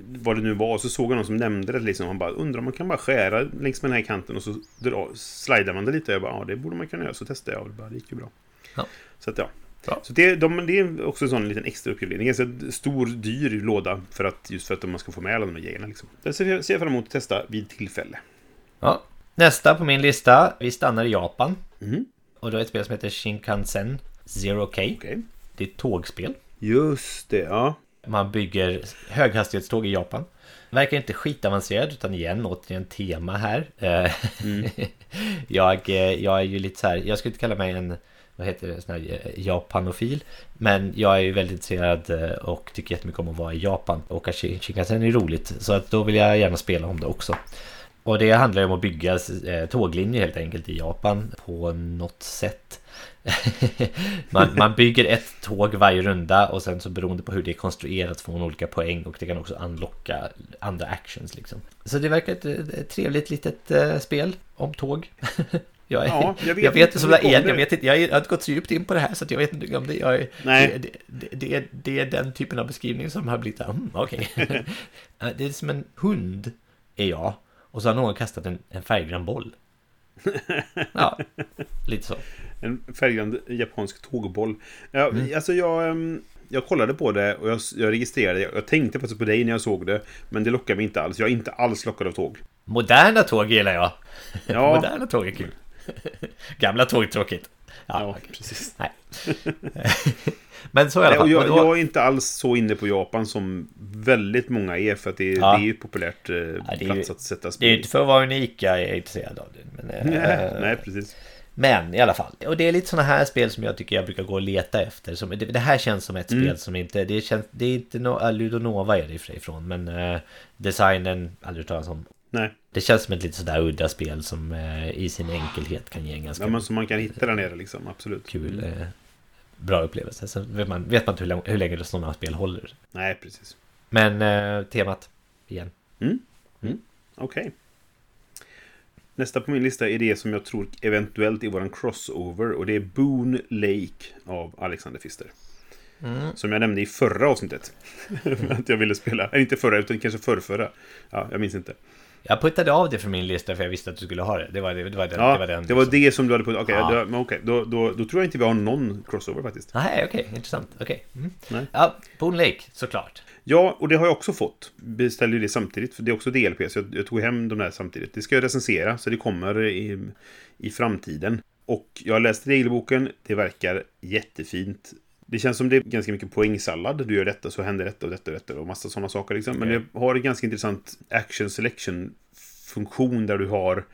vad det nu var. Så såg jag någon som nämnde det liksom. Han bara undrar om man kan bara skära längs med den här kanten och så dra, slidar man det lite. Jag bara ja det borde man kunna göra. Så testade jag och det, bara, det gick ju bra. Ja. Så att ja. Bra. Så det, de, det är också en sån liten extra är en ganska stor, dyr låda för att, just för att man ska få med alla de här grejerna. Liksom. Det ser jag, ser jag fram emot att testa vid tillfälle. ja. Nästa på min lista. Vi stannar i Japan. Mhm. Och då är ett spel som heter Shinkansen Zero K. Okej. Det är ett tågspel. Just det, ja. Man bygger höghastighetståg i Japan. Verkar inte skitavancerad utan igen återigen tema här. Eh, jag, eh, jag är ju lite så här, jag skulle inte kalla mig en vad heter det, sån här eh, japanofil. Men jag är ju väldigt intresserad och tycker jättemycket om att vara i Japan. Och Shin- Shinkansen är roligt. Så att då vill jag gärna spela om det också. Och det handlar ju om att bygga tåglinjer helt enkelt i Japan på något sätt. man, man bygger ett tåg varje runda och sen så beroende på hur det är konstruerat får man olika poäng och det kan också unlocka andra actions liksom. Så det verkar ett, ett trevligt litet eh, spel om tåg. jag, är, Ja, jag jag vet vet, inte som det är, jag vet inte, jag har inte gått så djupt in på det här så jag vet inte om det, jag är, Nej. det, det, det, är, det är den typen av beskrivning som har blivit, mm, okej. det är som en hund är jag och så har någon kastat en, en färggrann boll. Ja, lite så. En färggrann japansk tågboll. Ja, Mm. Alltså jag, ehm, jag kollade på det och jag, jag registrerade. Jag, jag tänkte faktiskt på dig när jag såg det. Men det lockade mig inte alls. Jag är inte alls lockad av tåg. Moderna tåg gillar jag. Ja. Moderna tåg är kul. Gamla tåg är tråkigt. Ja, Ja, precis. Nej. Men så i alla fall. jag, då- jag är inte alls så inne på Japan som väldigt många är. För att det, Ja. det är ju ett populärt eh, det är ju- plats att sätta Det är spel ju inte för att vara unik jag är intresserad av det. Men, eh, Nej, nej, precis. Men i alla fall. Och det är lite sådana här spel som jag tycker jag brukar gå och leta efter. Som, det, det här känns som ett Mm. spel som inte... Det, känns, det är inte no, Ludonova är det för ifrån. Men eh, designen, aldrig talas om. Nej, Det känns som ett lite sådär udda spel som eh, i sin enkelhet kan ge en ganska ja, men som man kan hitta där nere liksom. Absolut. kul, eh, bra upplevelse. Sen vet man, vet man inte hur, lång- hur länge sådana spel håller. Nej, precis. Men eh, temat, igen. Okej. Nästa på min lista är det som jag tror eventuellt är våran crossover. Och det är Boone Lake av Alexander Pfister. Mm. Som jag nämnde i förra avsnittet. att jag ville spela. Inte förra, utan kanske förrförra. Ja, jag minns inte. Jag puttade av det från min lista för jag visste att du skulle ha det. Det var, det, det var den. Ja, det var, den, det var det som du hade på... Okej, Ja. då- okej, då, då, då tror jag inte vi har någon crossover faktiskt. Nej, okej, intressant. Okej. Mm. Nej. Ja, Boone Lake, såklart. Ja, och det har jag också fått. Beställde ju det samtidigt, för det är också DLP, så jag, jag tog hem de där samtidigt. Det ska jag recensera, så det kommer i, i framtiden. Och jag har läst regelboken, det verkar jättefint. Det känns som det är ganska mycket poängsallad. Du gör detta så händer detta och detta och detta och massa sådana saker. Liksom. Men det har en ganska intressant action selection-funktion där du har...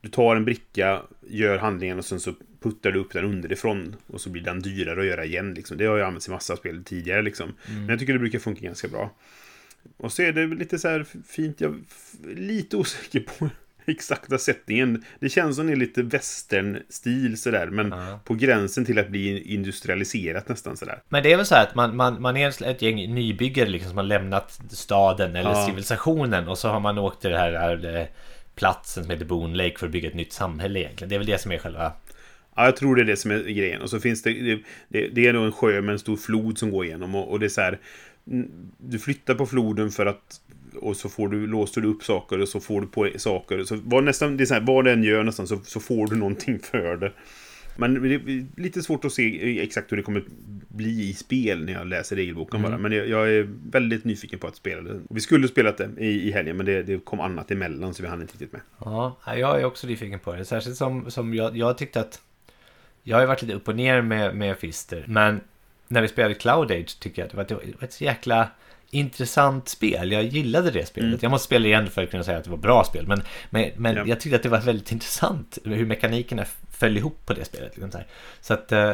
Du tar en bricka, gör handlingen och sen så puttar du upp den underifrån. Och så blir den dyrare att göra igen. Liksom. Det har jag använt i massa spel tidigare. Liksom. Men jag tycker det brukar funka ganska bra. Och så är det lite så här fint. Jag är lite osäker på exakta sättningen. Det känns som det är lite western-stil sådär. Men Ja. på gränsen till att bli industrialiserat nästan sådär. Men det är väl så här att man, man, man är ett gäng nybyggare liksom som har lämnat staden eller Ja. civilisationen och så har man åkt till det här, här eh, platsen som heter Boone Lake för att bygga ett nytt samhälle egentligen. Det är väl det som är själva... Ja, jag tror det är det som är grejen. Och så finns det... Det, det, är nog en sjö med en stor flod som går igenom. Och, och det är så här... Du flyttar på floden för att... Och så får du, låser du upp saker och så får du på saker. Så vad, nästan, det är så här, vad den gör nästan så, så får du någonting för det. Men det är lite svårt att se exakt hur det kommer bli i spel när jag läser regelboken bara. Men jag, jag är väldigt nyfiken på att spela det. Vi skulle spelat det i, i helgen, men det, det kom annat emellan så vi hann inte riktigt med. Ja, jag är också nyfiken på det. Särskilt som, som jag, jag tyckte att... Jag har ju varit lite upp och ner med, med Fister. Men när vi spelade Cloud Age tycker jag att det var ett, var ett jäkla intressant spel. Jag gillade det spelet. Mm. Jag måste spela igen för att kunna säga att det var bra spel. Men, men, men Ja. jag tyckte att det var väldigt intressant hur mekanikerna föll ihop på det spelet. Liksom så, så att eh,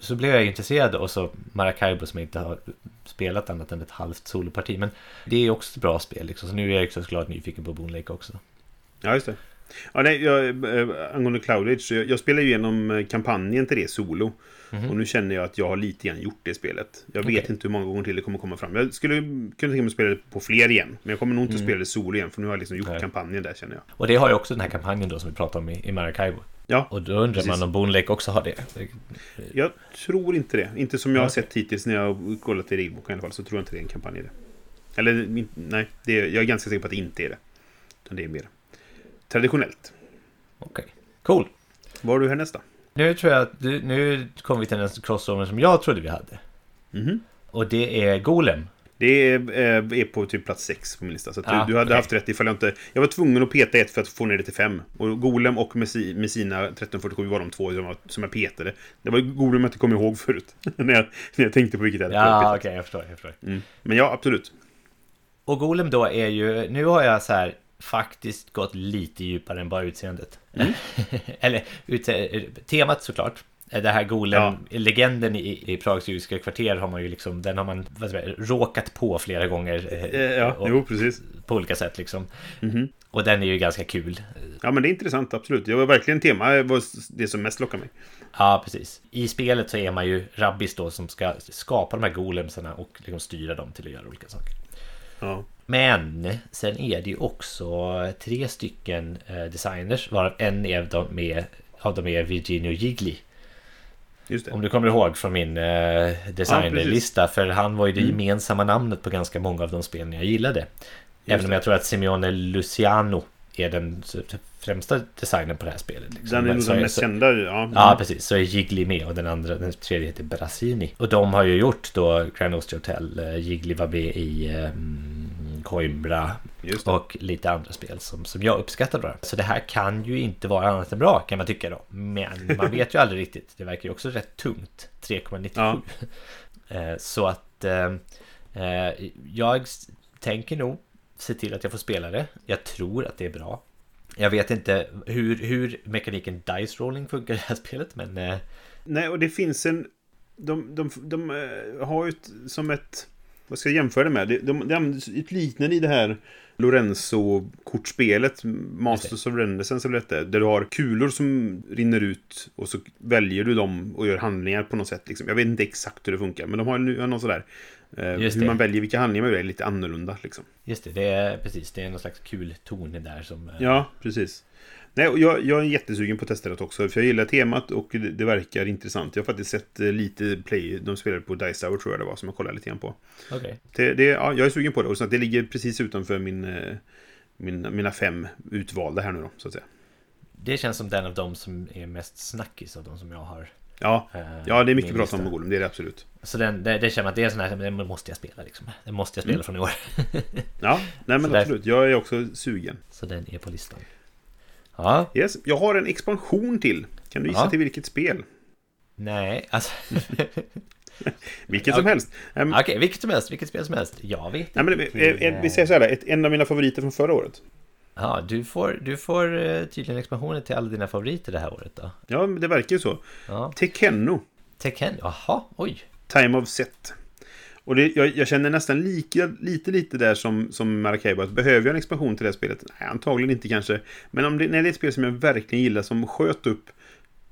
så, blev jag intresserad och så Maracaibo som jag inte har spelat annat än ett halvt soloparti. Men det är också ett bra spel liksom. Så nu är jag också klart nyfiken på Boon Lake också. Ja, just det. Ja, nej, jag, äh, angående Cloud Age, jag, jag spelar ju igenom eh, kampanjen till det solo. Och nu känner jag att jag har lite grann gjort det spelet. Jag vet Okej. inte hur många gånger till det kommer komma fram. Jag skulle kunna tänka mig att spela det på fler igen. Men jag kommer nog inte att spela det solo igen, för nu har jag liksom gjort Nej. kampanjen där känner jag. Och det har ju också den här kampanjen då som vi pratade om i, i Maracaibo. Ja, Och då undrar Precis. man om Boon Lake också har det. jag tror inte det. Inte som jag har sett hittills när jag har kollat i regelboken i alla fall, så tror jag inte det är en kampanj i det. Eller nej, det är, jag är ganska säker på att det inte är det. Utan det är mer traditionellt. Okej, cool. Vad har du här nästa? Nu tror jag att du, nu kommer vi till den crossover som jag trodde vi hade. Mhm. Och det är Golem. Det är, eh, är på typ plats 6 på min lista. Så Ah, du, du hade okej. haft rätt ifall jag inte... Jag var tvungen att peta ett för att få ner det till 5. Och Golem och Messi- Messina 1347 var de två som jag, som jag petade. Det var Golem jag inte kom ihåg förut. när, jag, när jag tänkte på vilket jag hade Ja, okej, jag förstår, jag förstår. Mm. Men ja, absolut. Och Golem då är ju, nu har jag så här faktiskt gått lite djupare än bara utseendet. Eller ut, temat såklart. Det här Golem-legenden i, i Prags judiska kvarter har man ju liksom, den har man jag råkat på flera gånger. eh, Eh, ja, och, jo, precis. På olika sätt liksom. Mhm. Och den är ju ganska kul. Ja, men det är intressant, absolut. Det var verkligen tema, var det som mest lockade mig. Ja, precis. I spelet så är man ju rabbis då som ska skapa de här golemsarna och liksom styra dem till att göra olika saker. Ja. Men sen är det ju också tre stycken eh, designers varav en är av dem är, av dem är Virginio Gigli. Just. Om du kommer ihåg från min eh, designerlista. för han var ju det gemensamma namnet på ganska många av de spelen jag gillade. Även om jag tror att Simeone Luciano är den främsta designern på det här spelet. Liksom. Den är nog den mest kända. Ja, Ja, precis. Så är Jiggly med och den andra, den tredje heter Brassini. Och de har ju gjort då Grand Austria Hotel. eh, Jiggly var med i um, Coimbra och lite andra spel som, som jag uppskattar då. Så det här kan ju inte vara annat än bra kan man tycka då. Men man vet ju aldrig riktigt. Det verkar ju också rätt tungt. 3,97. Ja. Eh, Så att eh, eh, jag tänker nog se till att jag får spela det. Jag tror att det är bra. Jag vet inte hur, hur mekaniken dice rolling funkar i det här spelet men eh, Nej, och det finns en... De, de, de, eh, har ju ett, som ett... Vad ska jag jämföra det med? De, de, de ett liknande i det här Lorenzo-kortspelet, Masters of Renaissance eller detta, där du har kulor som rinner ut och så väljer du dem och gör handlingar på något sätt. Liksom. Jag vet inte exakt hur det funkar, men de har någon sådär... Eh, Just hur det. man väljer vilka handlingar man gör är lite annorlunda. Liksom. just det, det är precis, det är någon slags kul ton där som... eh, Ja, precis. Nej, jag, jag är jättesugen på att testa det också, för jag gillar temat och det, det verkar intressant. Jag har faktiskt sett eh, lite play, de spelade på Dice Tower tror jag det var, som jag kollade lite grann på. Okej. Det, det, ja, jag är sugen på det, och så det ligger precis utanför min, min, mina fem utvalda här nu då, så att säga. Det känns som den av dem som är mest snackis av de som jag har. Ja, ja det är mycket lista. som Golem, det är det absolut. Så den, det, det känner man att det är sån här, den måste jag spela liksom. Den måste jag spela Mm. från i år. Ja, nej men Så där- absolut, jag är också sugen. Så den är på listan. Ja, Yes, jag har en expansion till. Kan du gissa Ja. till vilket spel? nej, alltså... Vilket som helst. Ehm, Okej, vilket som helst, vilket spel som helst. Jag vet nej, men, inte. eh, vi säger så här, ett, en av mina favoriter från förra året. Ja, du får, du får eh, tydligen expansioner till alla dina favoriter det här året då. Ja, det verkar ju så. Ja, Tekenno. Tekken, jaha, oj. Time of Set. Och det, jag, jag känner nästan lika, lite, lite där som, som Maracaibo. Att behöver jag en expansion till det här spelet? Nej, antagligen inte kanske. Men om det, när det är ett spel som jag verkligen gillar, som sköt upp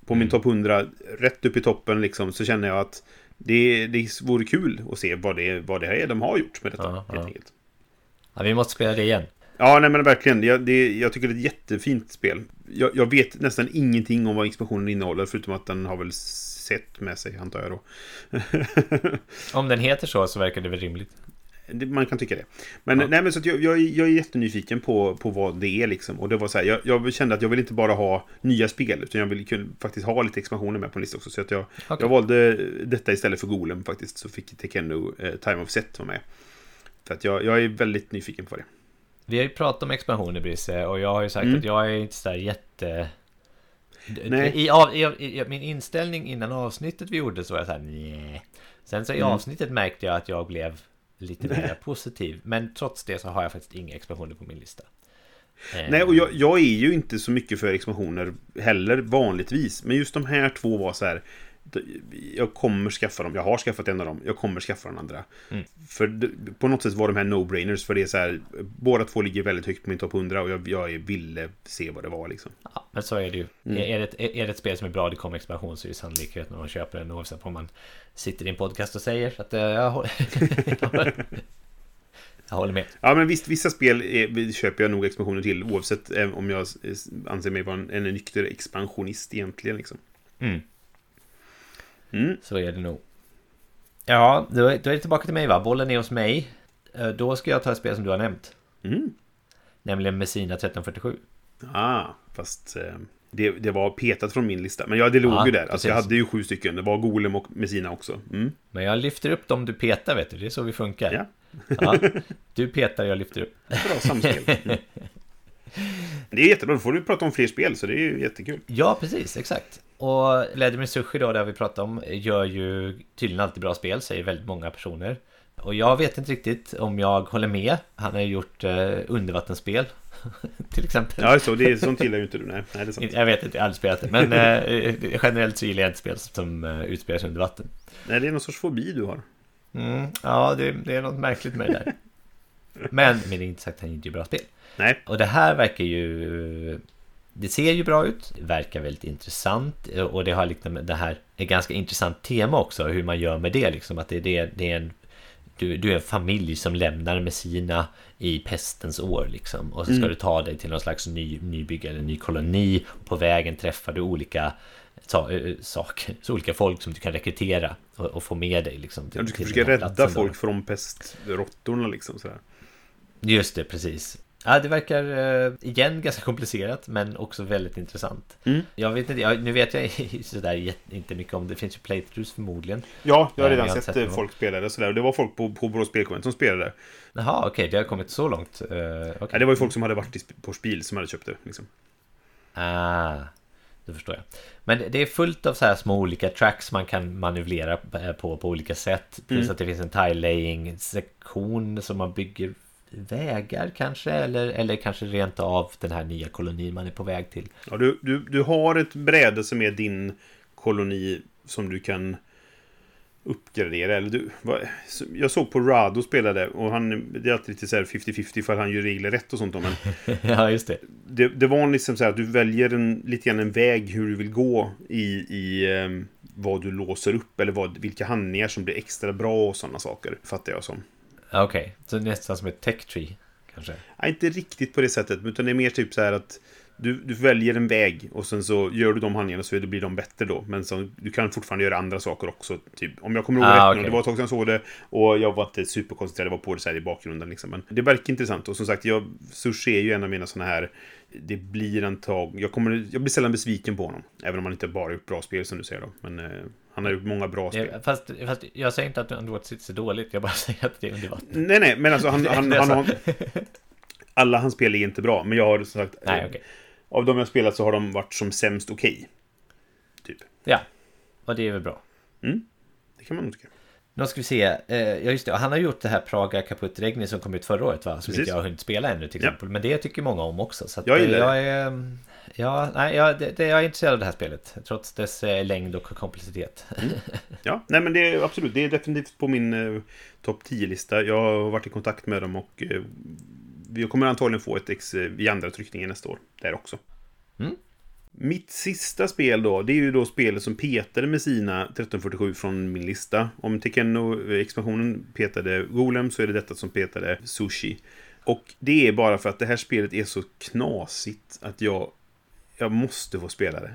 på min topp 100, rätt upp i toppen liksom, så känner jag att det, det vore kul att se vad det, vad det är de har gjort med detta. Ja, helt ja. enkelt. Ja, vi måste spela det igen. Ja, nej men verkligen. Jag, det, jag tycker det är ett jättefint spel. Jag, jag vet nästan ingenting om vad expansionen innehåller, förutom att den har väl sett med sig, antar jag då. Om den heter så så verkar det väl rimligt. Man kan tycka det. Men, Ja. nej, men så jag, jag, är- jag är jättenyfiken på, på vad det är liksom. Och det var så här, jag, jag kände att jag vill inte bara ha nya spel, utan jag vill kunna, faktiskt ha lite expansioner med på en lista också. Så att jag, Okej. jag valde detta istället för Golem faktiskt. Så fick Tekendo eh, Time of Set vara med. För att jag, jag är väldigt nyfiken på det. Vi har ju pratat om expansioner Brisse och jag har ju sagt Mm. att jag är inte sådär jätte... Nej. I, av, i, i, min inställning innan avsnittet vi gjorde så var jag såhär nej. Sen så i Mm. avsnittet märkte jag att jag blev lite mer positiv. Men trots det så har jag faktiskt inga expansioner på min lista. Eh, Nej, och jag, jag är ju inte så mycket för expansioner heller vanligtvis. Men just de här två var så här. Jag kommer skaffa dem. Jag har skaffat en av dem. Jag kommer skaffa den andra. Mm. För på något sätt var de här no-brainers. För det är så här, båda två ligger väldigt högt på min topp 100 och jag, jag ville se vad det var liksom. Ja, men så är det ju. Är, det ett, är det ett spel som är bra, det kommer expansion, så är det sannolikheten när man köper den oavsett om man sitter i en podcast och säger. Så att, eh, jag, håller, jag håller med. Ja, men visst, vissa spel är, köper jag nog expansioner till. Oavsett eh, om jag anser mig vara en, en nykter expansionist egentligen. Liksom. Mm. Mm. Så är det nog. Ja, då, är- det tillbaka till mig va? Bollen är hos mig. Eh, Då ska jag ta ett spel som du har nämnt. Mm. Nämligen Messina 1347. Ah, fast eh, det, det var petat från min lista. Men ja, det låg Ja, ju där. Alltså, jag hade ju sju stycken. Det var Golem och Messina också. Mm. Men jag lyfter upp dem du petar vet du, det är så vi funkar. Ja. Ja, du petar, jag lyfter upp. Bra samspel. Mm. Det är jättebra. Då får du prata om fler spel, så det är ju jättekul. Ja, precis, exakt. Och Vladimir Sushi då, där vi pratar om, gör ju tydligen alltid bra spel, säger väldigt många personer. Och jag vet inte riktigt om jag håller med. Han har ju gjort eh, undervattensspel, till exempel. Ja, så det är, sånt gillar ju inte du. Nej, nej det är sant. Jag vet inte, jag har aldrig spelat det. Men eh, generellt så gillar jag inte spel som eh, utspelar sig under vatten. Nej, det är någon sorts fobi du har. Mm, ja, det, det är något märkligt med det där. Men, men det är inte sagt att han inte gör bra spel. Nej. Och det här verkar ju... Det ser ju bra ut, verkar väldigt intressant och det har liksom det här ett ganska intressant tema också hur man gör med det liksom att det, det, det är en du, du är en familj som lämnar Messina i pestens år liksom och så ska Mm. du ta dig till någon slags ny, nybygge eller ny koloni på vägen träffar du olika sa, äh, saker, så olika folk som du kan rekrytera och, och få med dig liksom Ja, du ska till försöka rädda platsen då. folk från pestråttorna liksom. Sådär. Just det, precis. Ja, det verkar eh, igen ganska komplicerat men också väldigt intressant. Mm. Jag vet inte, jag, nu vet jag sådär inte mycket om det. finns ju playthroughs förmodligen. Ja, jag har Nej, redan jag har sett sett eh, folk spela det. Sådär. Och det var folk på, på Borås Spelkonvent som spelade. Jaha, okej, det har kommit så långt. Uh, Ja, det var ju folk som hade varit på Spiel som hade köpt det. Liksom. Ah, det förstår jag. Men det är fullt av så här små olika tracks man kan manövrera eh, på på olika sätt. Plus Mm. att det finns en tile-laying sektion som man bygger vägar kanske. Eller, eller kanske rent av den här nya kolonin man är på väg till. Ja, du, du, du har ett bräde som är din koloni som du kan uppgradera. Eller du, vad, jag såg på Rado spelade och han, det är alltid lite så här 50-50 för han gör regler rätt och sånt. Men ja, just det. det, det var liksom så här att du väljer en, lite grann en väg hur du vill gå i, i ehm, vad du låser upp eller vad, vilka handlingar som blir extra bra och sådana saker. Fattar jag som. Ja, Okej, så nästan som ett tech tree kanske? Nej, inte riktigt på det sättet, utan det är mer typ så här att du, du väljer en väg och sen så gör du de handlingarna så blir de bättre då. Men så, du kan fortfarande göra andra saker också. Typ, om jag kommer ihåg Ah, rätt nu, okej. det var ett tag sedan jag såg det och jag var inte superkoncentrerad, jag var på det så här i bakgrunden. Liksom. Men det verkar intressant och som sagt, jag, Sushi är ju en av mina sådana här det blir antag... Jag, kommer, jag blir sällan besviken på honom. Även om han inte bara gjort bra spel som du säger då. Men eh, han har gjort många bra spel. Ja, Fast, fast jag säger inte att Underwater City är dåligt, jag bara säger att det är under vatten. Nej, nej, men alltså han, han, han har... Alla hans spel är inte bra, men jag har som sagt... Nej, eh, okej. Av de jag spelat så har de varit som sämst okej. Typ. Ja, och det är väl bra. Det kan man nog tycka. Nu ska vi se, eh, ja just det, han har gjort det här Praga Kaput Regni som kom ut förra året va? Som Precis. inte jag har hunnit spela ännu till Ja. exempel. Men det tycker många om också. Så Jag eh, gillar jag är, mm, Ja, nej, jag, det, jag är intresserad av det här spelet. Trots dess eh, längd och komplexitet. Ja, nej men det är absolut, det är definitivt på min eh, topp 10-lista. Jag har varit i kontakt med dem och eh, vi kommer antagligen få ett ex i andra tryckningen nästa år. Där också. Mm. Mitt sista spel då, det är ju då spelet som petade med sina 1347 från min lista. Om Tekeno-expansionen eh, petade Golem så är det detta som petade Sushi. Och det är bara för att det här spelet är så knasigt att jag, jag måste få spela det.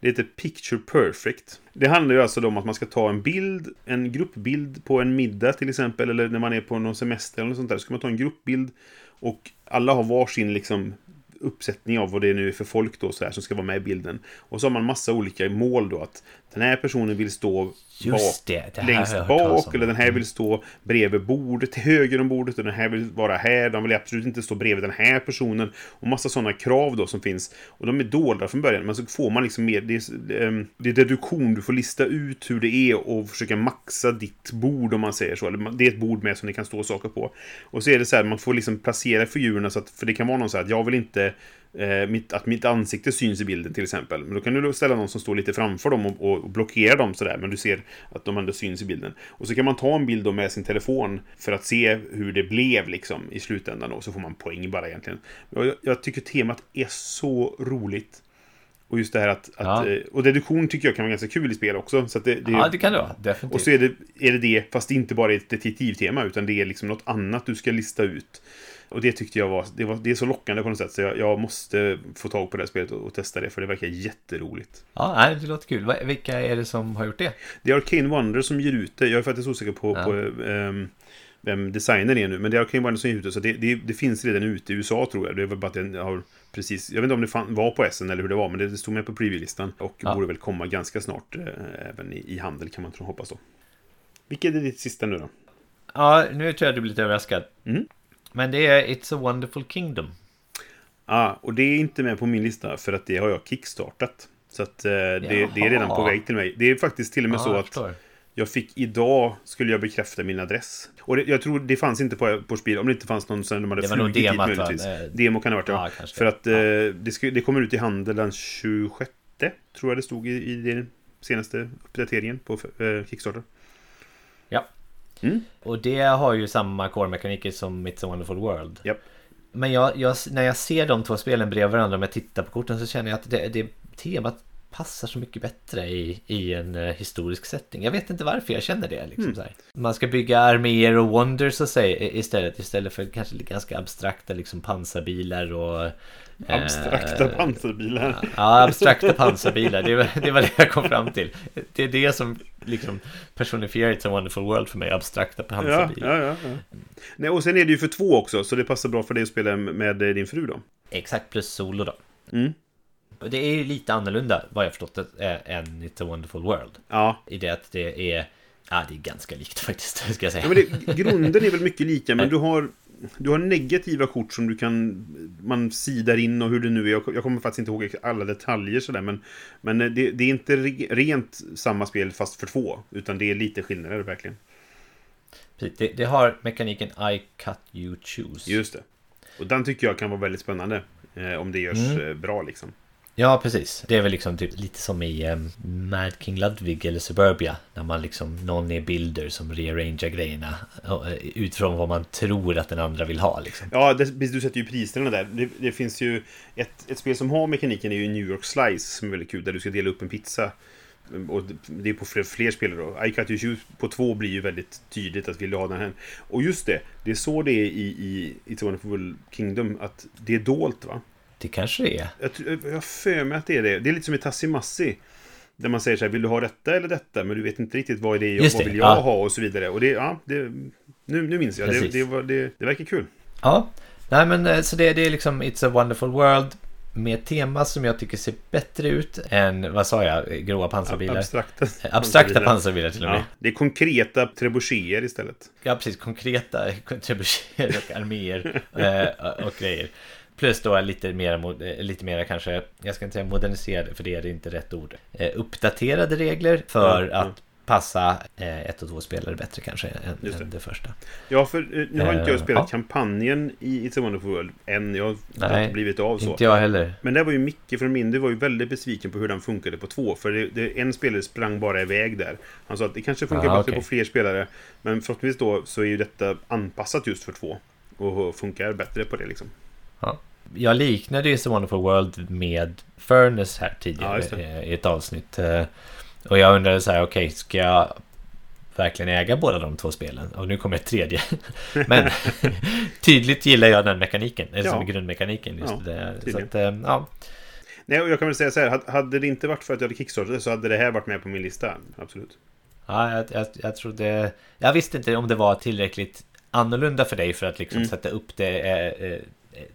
Det heter Picture Perfect. Det handlar ju alltså om att man ska ta en bild, en gruppbild på en middag till exempel, eller när man är på någon semester eller något sånt där. Så ska man ta en gruppbild och alla har varsin liksom uppsättning av vad det nu är för folk då så här, som ska vara med i bilden. Och så har man massa olika mål då att den här personen vill stå Just det, det längst bak eller den här vill stå bredvid bordet till höger om bordet och den här vill vara här. De vill absolut inte stå bredvid den här personen. Och massa sådana krav då som finns. Och de är dolda från början. Men så får man liksom mer... Det är, ehm, det är deduktion. Du får lista ut hur det är och försöka maxa ditt bord om man säger så. Eller det är ett bord med som det kan stå saker på. Och så är det så här, man får liksom placera figurerna så att... För det kan vara någon så här att jag vill inte eh, mitt, att mitt ansikte syns i bilden till exempel. Men då kan du ställa någon som står lite framför dem och, och blockera dem sådär. Men du ser att de ändå syns i bilden. Och så kan man ta en bild då med sin telefon för att se hur det blev liksom i slutändan. Och så får man poäng bara egentligen. Jag, jag tycker temat är så roligt. Och just det här att... att Ja. eh, Och deduktion tycker jag kan vara ganska kul i spel också. Så det, det, Ja, det kan det vara. Definitivt. och så är det, är det det, fast det inte bara är ett detektivtema, utan det är liksom något annat du ska lista ut. Och det tyckte jag var, det, var, det är så lockande på något sätt, så jag, jag måste få tag på det här spelet och, och testa det, för det verkar jätteroligt. Ja, det låter kul. Vilka är det som har gjort det? Det är Arcane Wonder som ger ut det, jag är faktiskt osäker på, Ja. på ehm, vem designern är nu, men det är Arcane Wonder som ger ut det, så det, det, det finns redan ute i USA tror jag. Det var bara att den har precis, jag vet inte om det fan, var på SN eller hur det var, men det, det stod med på preview-listan och Ja. borde väl komma ganska snart eh, även i, i handel kan man tro, hoppas då. Vilket är ditt sista nu då? Ja, nu tror jag du blir lite överraskad. Mm. Men det är It's a Wonderful Kingdom. Ja, och det är inte med på min lista för att det har jag kickstartat. Så att eh, det, det är redan på väg till mig. Det är faktiskt till och med Ja, så jag att jag fick idag, skulle jag bekräfta min adress. Och det, jag tror det fanns inte på, på spel, om det inte fanns någon som de hade Det flugit dit demat, va? möjligtvis. Eh, Demo kan det ha varit, ja. ja. För att eh, det, ska, det kommer ut i handel den 26, tror jag det stod i, i den senaste uppdateringen på eh, Kickstarter. Mm. Och det har ju samma core-mekaniker som It's a Wonderful World. Japp. Men jag, jag, när jag ser de två spelen bredvid varandra, om jag tittar på korten så känner jag att det, det temat passar så mycket bättre i, i en eh, historisk setting. Jag vet inte varför jag känner det. Liksom, Mm. Man ska bygga arméer och wonders och säg, istället, istället för kanske ganska abstrakta liksom, pansarbilar och... Abstrakta eh, pansarbilar. Ja, abstrakta pansarbilar, det var, det var det jag kom fram till. Det är det som liksom personifierar It's a Wonderful World för mig, abstrakta Ja, pansarbilar. ja, ja, ja. Nej, och sen är det ju för två också, så det passar bra för dig att spela med eh, din fru då. Exakt, plus solo då. Mm. Det är ju lite annorlunda, vad jag förstått det, eh, än It's a Wonderful World. Ja, I det att det är, ja det är ganska likt faktiskt, ska jag säga. Ja, men det, grunden är väl mycket lika, men du har, du har negativa kort som du kan... Man sidar in och hur det nu är. Jag, jag kommer faktiskt inte ihåg alla detaljer sådär, men, men det, det är inte re, rent samma spel fast för två, utan det är lite skillnader verkligen. Precis, Det, det har mekaniken I cut you choose. Just det. Och den tycker jag kan vara väldigt spännande. Eh, om det görs Mm. eh, bra liksom. Ja, precis. Det är väl liksom typ lite som i um, Mad King Ludwig eller Suburbia. När man liksom, någon är Bilder som rearrangear grejerna eh, utifrån vad man tror att den andra vill ha liksom. Ja, det, du sätter ju priserna där. Det, det finns ju ett, ett spel som har mekaniken är ju New York Slice som är väldigt kul, där du ska dela upp en pizza. Och det- är på fler, fler spelare då. I Cut You Choose på två blir ju väldigt tydligt att vill du ha den här. Och just det, det är så det är i, i It's a Wonderful Kingdom, att det är dolt va? Det kanske det är. Jag, jag har för mig att det är det. Det är lite som i Tassimassi. Där man säger så här, vill du ha detta eller detta? Men du vet inte riktigt vad är det, Just vad det, vill jag ja. ha och så vidare. Och det, ja, det, nu, nu minns jag. Det, det, det, det verkar kul. Ja, nej men eh, så det, det är liksom It's a Wonderful World med tema som jag tycker ser bättre ut än, vad sa jag, gråa pansarbilar? Abstrakta, Abstrakta pansarbilar till och med. Ja, det är konkreta trebucheter istället. Ja, precis. Konkreta trebucheter och arméer eh, och grejer. Plus då lite mer, eh, lite mer kanske, jag ska inte säga moderniserade, för det är det inte rätt ord. Eh, uppdaterade regler för Ja, ja. att passa eh, ett och två spelare bättre kanske än, Just det. än det första. Ja, för nu har inte jag spelat ja. kampanjen i It's a Wonderful World än. Jag har Nej, inte blivit av så. Inte jag heller. Men det var ju Micke från min, det var ju väldigt besviken på hur den funkade på två. För det, det, en spelare sprang bara iväg där. Han sa att det kanske funkar Ah, bättre okej. på fler spelare. Men förhoppningsvis då så är ju detta anpassat just för två. Och funkar bättre på det liksom. Ja. Jag liknade ju It's a Wonderful World med Furnace här Ja, tidigare eh, i ett avsnitt. Eh, Och jag undrade så här, okej, ska jag verkligen äga båda de två spelen? Och nu kommer ett tredje. Men tydligt gillar jag den mekaniken, eller som Ja. grundmekaniken. Just Ja, det. Så att, eh, ja. Nej, och jag kan väl säga så här. hade- det inte varit för att jag hade kickstartat så hade det här varit med på min lista. Absolut. ja jag, jag, jag trodde... Jag visste inte om det var tillräckligt annorlunda för dig för att liksom Mm. sätta upp det, eh, eh, eh,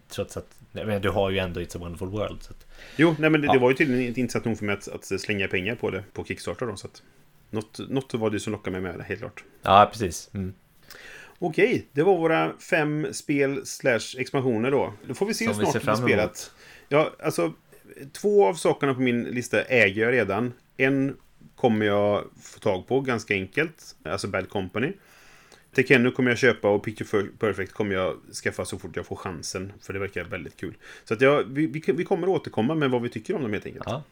trots att... Men du har ju ändå It's a Wonderful World. Så att, Jo, nej men det, Ja. det var ju tydligen inte intressant nog för mig att, att slänga pengar på det på Kickstarter då. Så att något, något var det som lockade mig med det, helt klart. ja, precis. Mm. Okej, det var våra fem spel slash expansioner då. Då får vi se Som hur vi snart ser det emot. spelat. Ja, alltså två av sakerna på min lista äger jag redan. En kommer jag få tag på ganska enkelt, alltså Bad Company. Tekenu kommer jag köpa och Picture Perfect kommer jag skaffa så fort jag får chansen. För det verkar väldigt kul. Så att jag, vi, vi, vi kommer återkomma med vad vi tycker om dem helt enkelt. Ja.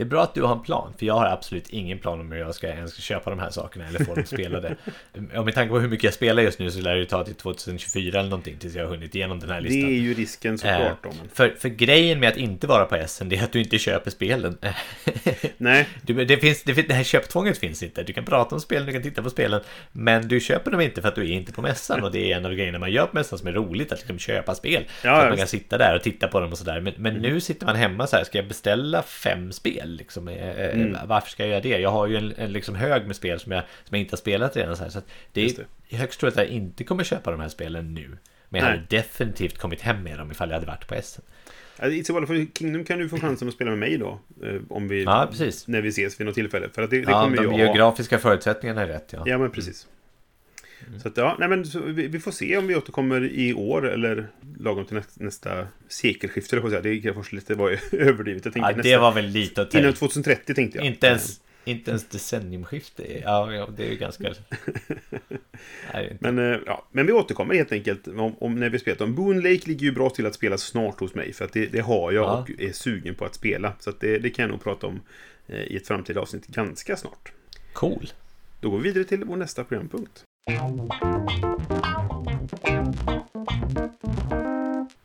Det är bra att du har en plan, för jag har absolut ingen plan om hur jag ska ens ska köpa de här sakerna eller få dem spelade. Om med tanke på hur mycket jag spelar just nu så lär det ta till 2024 eller någonting tills jag har hunnit igenom den här listan. Det är ju risken såklart. Eh, för, för grejen med att inte vara på SN, det är att du inte köper spelen. Nej. Du, det, finns, det, det här köptvånget finns inte. Du kan prata om spelen, du kan titta på spelen, men du köper dem inte för att du är inte på mässan. Och det är en av grejerna man gör på mässan som är roligt, att liksom köpa spel. Ja, så att man kan sitta där och titta på dem och sådär. Men, men mm. nu sitter man hemma så här, ska jag beställa fem spel? Liksom, eh, Eh, mm. Varför ska jag göra det? Jag har ju en, en liksom hög med spel som jag, som jag inte har spelat redan. Så, här, så det är det. högst troligt att jag inte kommer köpa de här spelen nu. Men jag Nej. hade definitivt kommit hem med dem ifall jag hade varit på SM. I så fall för Kingdom kan du få chansen att spela med mig då. Eh, om vi, ja, precis. När vi ses vid något tillfälle. För att det, det ja, kommer de geografiska ha. förutsättningarna är rätt. Ja, ja men precis. Så att, ja, nej, men vi, vi, får se om vi återkommer i år eller lagom till nästa, nästa sekelskifte. Säga. Det kanske lite var överdrivet. Jag ja, det var väl lite att Innan 2030 tänkte jag. Inte ens, inte ens decenniumskifte. Ja, ja, det är ju ganska... nej, men, eh, ja, men vi återkommer helt enkelt om, om när vi spelat om. Boon Lake ligger ju bra till att spela snart hos mig. För att det, det har jag ja. och är sugen på att spela. Så att det, det kan jag nog prata om eh, i ett framtida avsnitt ganska snart. Cool. Då går vi vidare till vår nästa programpunkt.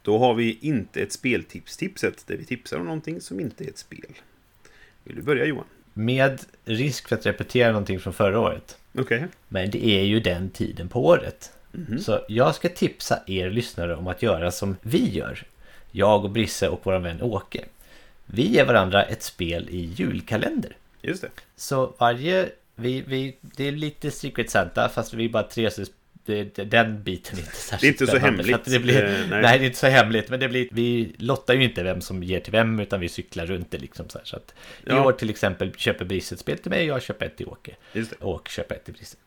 Då har vi inte ett speltips-tipset där vi tipsar om någonting som inte är ett spel. Vill du börja Johan? Med risk för att repetera någonting från förra året. Okej. Okay. Men det är ju den tiden på året. Mm -hmm. Så jag ska tipsa er lyssnare om att göra som vi gör. Jag och Brisse och vår vän Åke. Vi ger varandra ett spel i julkalender. Just det. Så varje vi, vi, det är lite Secret Santa fast vi är bara tre så det, den biten är inte särskilt Det är inte så hemligt. Det blir, eh, nej. nej. det är inte så hemligt. Men det blir, vi lottar ju inte vem som ger till vem utan vi cyklar runt det liksom så här. Så att ja. i år till exempel köper Brisse ett spel till mig jag köper ett till Åke. Och köper ett till Brisse.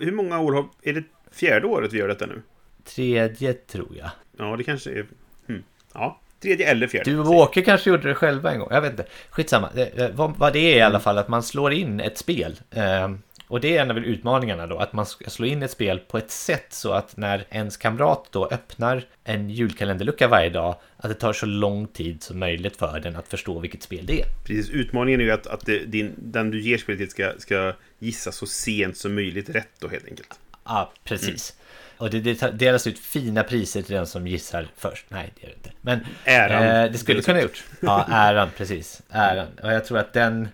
Hur många år har... Är det fjärde året vi gör detta nu? Tredje tror jag. Ja, det kanske är... Hmm. Ja, Tredje eller fjärde. Du och Åke kanske gjorde det själva en gång. Jag vet inte. Skitsamma. Vad, vad det är i alla fall att man slår in ett spel. Eh, och det är en av utmaningarna då, att man ska slå in ett spel på ett sätt så att när ens kamrat då öppnar en julkalenderlucka varje dag, att det tar så lång tid som möjligt för den att förstå vilket spel det är. Precis, utmaningen är ju att, att det, din, den du ger spelet till ska, ska gissa så sent som möjligt rätt då helt enkelt. Ja, precis. Mm. Och det, det delas ut fina priser till den som gissar först. Nej, det gör det inte. Men äran. Eh, det skulle kunna gjort. Ja, äran, precis. Äran. Och jag tror att den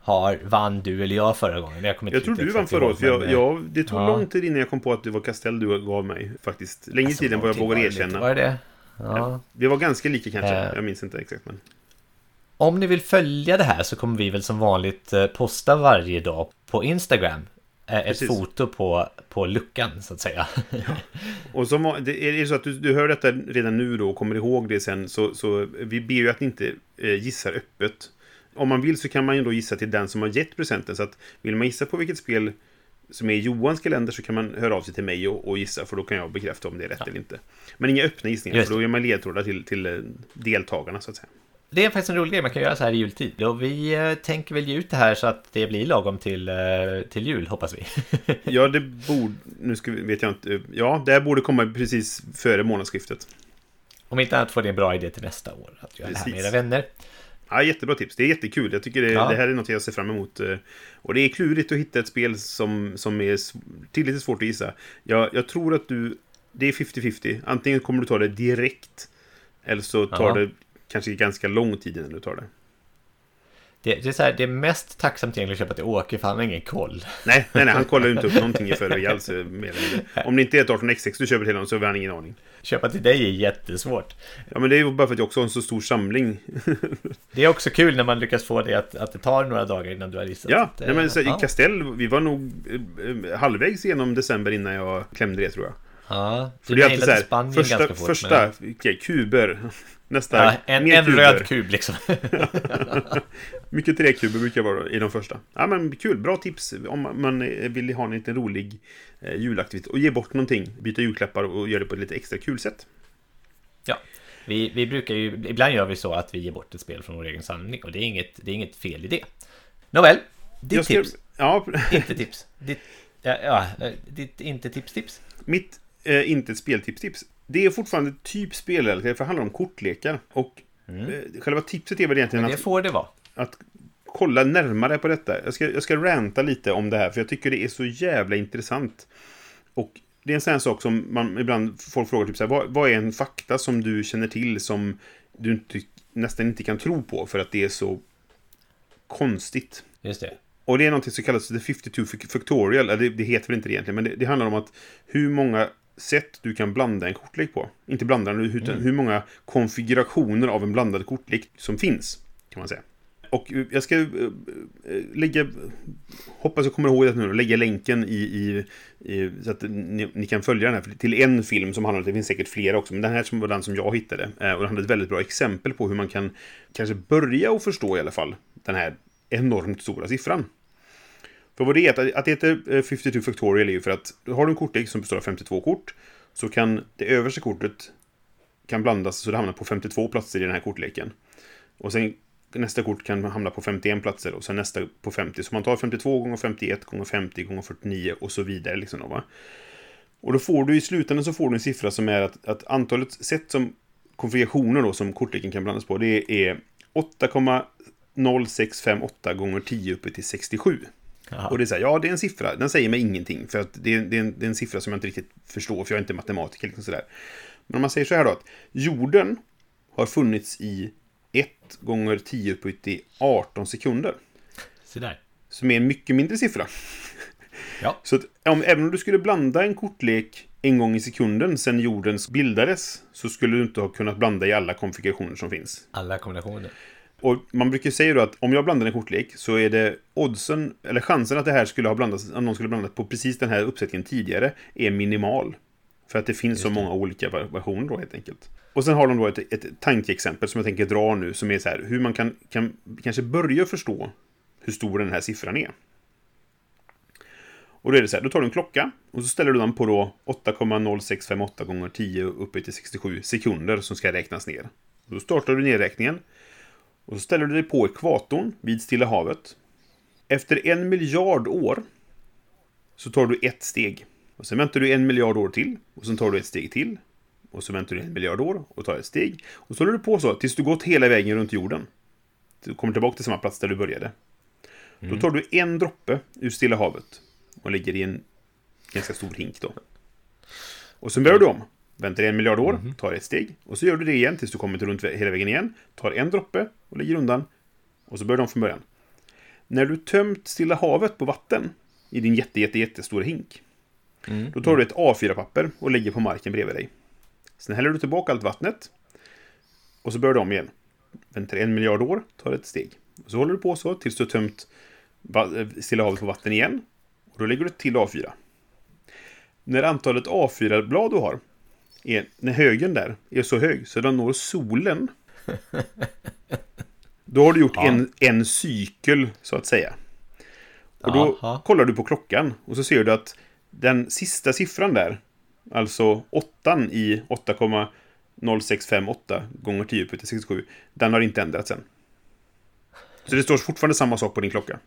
har vann du eller jag förra gången. Jag, kommer jag tror du vann förra året. För jag, jag, det tog ja. lång tid innan jag kom på att det var Castell du gav mig. Faktiskt. Längre alltså, tid än vad jag vågar erkänna. Var det ja. Vi var ganska lika kanske. Eh. Jag minns inte exakt. Men... Om ni vill följa det här så kommer vi väl som vanligt eh, posta varje dag på Instagram ett Precis. foto på, på luckan så att säga. Ja. Och som, är det så att du, du hör detta redan nu då och kommer ihåg det sen så, så vi ber ju att ni inte eh, gissar öppet. Om man vill så kan man ju då gissa till den som har gett presenten. Så att vill man gissa på vilket spel som är Johans kalender så kan man höra av sig till mig och, och gissa för då kan jag bekräfta om det är rätt ja. eller inte. Men inga öppna gissningar för då ger man ledtrådar till, till eh, deltagarna så att säga. Det är faktiskt en rolig grej man kan göra så här i jultid. Och vi eh, tänker väl ge ut det här så att det blir lagom till, eh, till jul, hoppas vi. ja, det borde... Nu ska vi, vet jag inte. Ja, det här borde komma precis före månadsskiftet. Om inte annat får det en bra idé till nästa år. Att göra precis. det här med era vänner. Ja, jättebra tips. Det är jättekul. Jag tycker det, ja. det, här är något jag ser fram emot. Eh, och det är klurigt att hitta ett spel som, som är tillräckligt svårt att gissa. Jag, jag tror att du... Det är 50-50. Antingen kommer du ta det direkt. Eller så tar ja. det kanske ganska lång tid innan du tar det. Det, det, är så här, det är mest tacksamt egentligen att köpa till Åke för han har ingen koll. Nej, nej, nej han kollar ju inte upp någonting i förväg alls. Eh, Om det inte är ett 18x6 du köper till honom så har han ingen aning. Köpa till dig är jättesvårt. Ja, men det är ju bara för att jag också har en så stor samling. det är också kul när man lyckas få det att, att det tar några dagar innan du har gissat. Ja, nej, men så, ja. i Castell, vi var nog eh, halvvägs genom december innan jag klämde det tror jag. Ja, du för det är alltid så här, Spanien första, ganska fort. Första, men... kuber. Nästa, ja, en, en röd kub liksom. Mycket träkuber brukar vara i de första. Ja, men kul, bra tips om man vill ha en lite rolig eh, julaktivitet. Och ge bort någonting, byta julklappar och göra det på ett lite extra kul sätt. Ja, vi, vi brukar ju, ibland gör vi så att vi ger bort ett spel från vår egen samling och det är inget, det är inget fel i det. Nåväl, ditt ska, tips. Ja. Inte tips. Ditt Ja, ja, eh, ditt inte tips-tips? Mitt eh, inte speltips-tips. Det är fortfarande typ spelrelaterat, för det handlar om kortlekar. Och eh, själva tipset är väl egentligen Det att, får det vara. att kolla närmare på detta. Jag ska, jag ska ranta lite om det här, för jag tycker det är så jävla intressant. Och det är en sån här sak som man ibland folk frågar typ så här, vad, vad är en fakta som du känner till som du inte, nästan inte kan tro på för att det är så konstigt. Just det. Och det är någonting som kallas The 52 Factorial. eller Det, det heter väl inte det egentligen, men det, det handlar om att hur många sätt du kan blanda en kortlek på. Inte blanda den, utan hur många konfigurationer av en blandad kortlek som finns. Kan man säga. Och eh, jag ska eh, eh, lägga, hoppas jag kommer ihåg det nu, och lägga länken i, i, i så att ni, ni kan följa den här till en film som handlar om, det finns säkert flera också, men den här som var den som jag hittade. Och den hade ett väldigt bra exempel på hur man kan kanske börja att förstå i alla fall den här enormt stora siffran. För vad det är, att, det heter eh, 52 Factorial är ju för att har du en kortlek som består av 52 kort så kan det översta kortet kan blandas så det hamnar på 52 platser i den här kortleken. Och sen nästa kort kan hamna på 51 platser och sen nästa på 50. Så man tar 52 gånger 51 gånger 50 gånger 49 och så vidare. Liksom då, va? Och då får du i slutändan så får du en siffra som är att, att antalet sätt som konfigurationer då som kortleken kan blandas på det är 8,0658 gånger 10 uppe till 67. Jaha. Och det är så här, ja det är en siffra, den säger mig ingenting. För att det är, det, är en, det är en siffra som jag inte riktigt förstår, för jag är inte matematiker. Liksom sådär. Men om man säger så här då, att jorden har funnits i 1 gånger 10 upp till 18 sekunder. Så där. Som är en mycket mindre siffra. Ja. Så att om, även om du skulle blanda en kortlek en gång i sekunden sedan jorden bildades så skulle du inte ha kunnat blanda i alla konfigurationer som finns. Alla kombinationer. Och man brukar säga då att om jag blandar en kortlek så är det oddsen, eller chansen att det här skulle ha blandats, att någon skulle ha blandat på precis den här uppsättningen tidigare, är minimal. För att det finns så många olika versioner då helt enkelt. Och sen har de då ett, ett tankeexempel som jag tänker dra nu, som är så här, hur man kan, kan kanske börja förstå hur stor den här siffran är. Och då är det så här, då tar du en klocka och så ställer du den på då 8,0658 gånger 10 uppe till 67 sekunder som ska räknas ner. Då startar du nedräkningen. Och så ställer du dig på ekvatorn vid Stilla havet. Efter en miljard år så tar du ett steg. Och sen väntar du en miljard år till. Och sen tar du ett steg till. Och så väntar du en miljard år och tar ett steg. Och så håller du på så tills du gått hela vägen runt jorden. Du kommer tillbaka till samma plats där du började. Då tar du en droppe ur Stilla havet och lägger i en ganska stor hink då. Och sen börjar du om. Väntar en miljard år, tar ett steg. Och så gör du det igen tills du kommer till runt hela vägen igen. Tar en droppe och lägger undan. Och så börjar om från början. När du tömt Stilla havet på vatten i din jätte, jätte, jättestora hink. Då tar du ett A4-papper och lägger på marken bredvid dig. Sen häller du tillbaka allt vattnet. Och så börjar du om igen. Väntar en miljard år, tar ett steg. Och så håller du på så tills du har tömt eh, Stilla havet på vatten igen. Och då lägger du till A4. När antalet A4-blad du har, är, när högen där är så hög så den når solen. Då har du gjort Ja. en, en cykel, så att säga. Och då Jaha. kollar du på klockan och så ser du att den sista siffran där, alltså 8 i 8,0658 gånger 10 upp till 67, den har inte ändrats än. Så det står fortfarande samma sak på din klocka.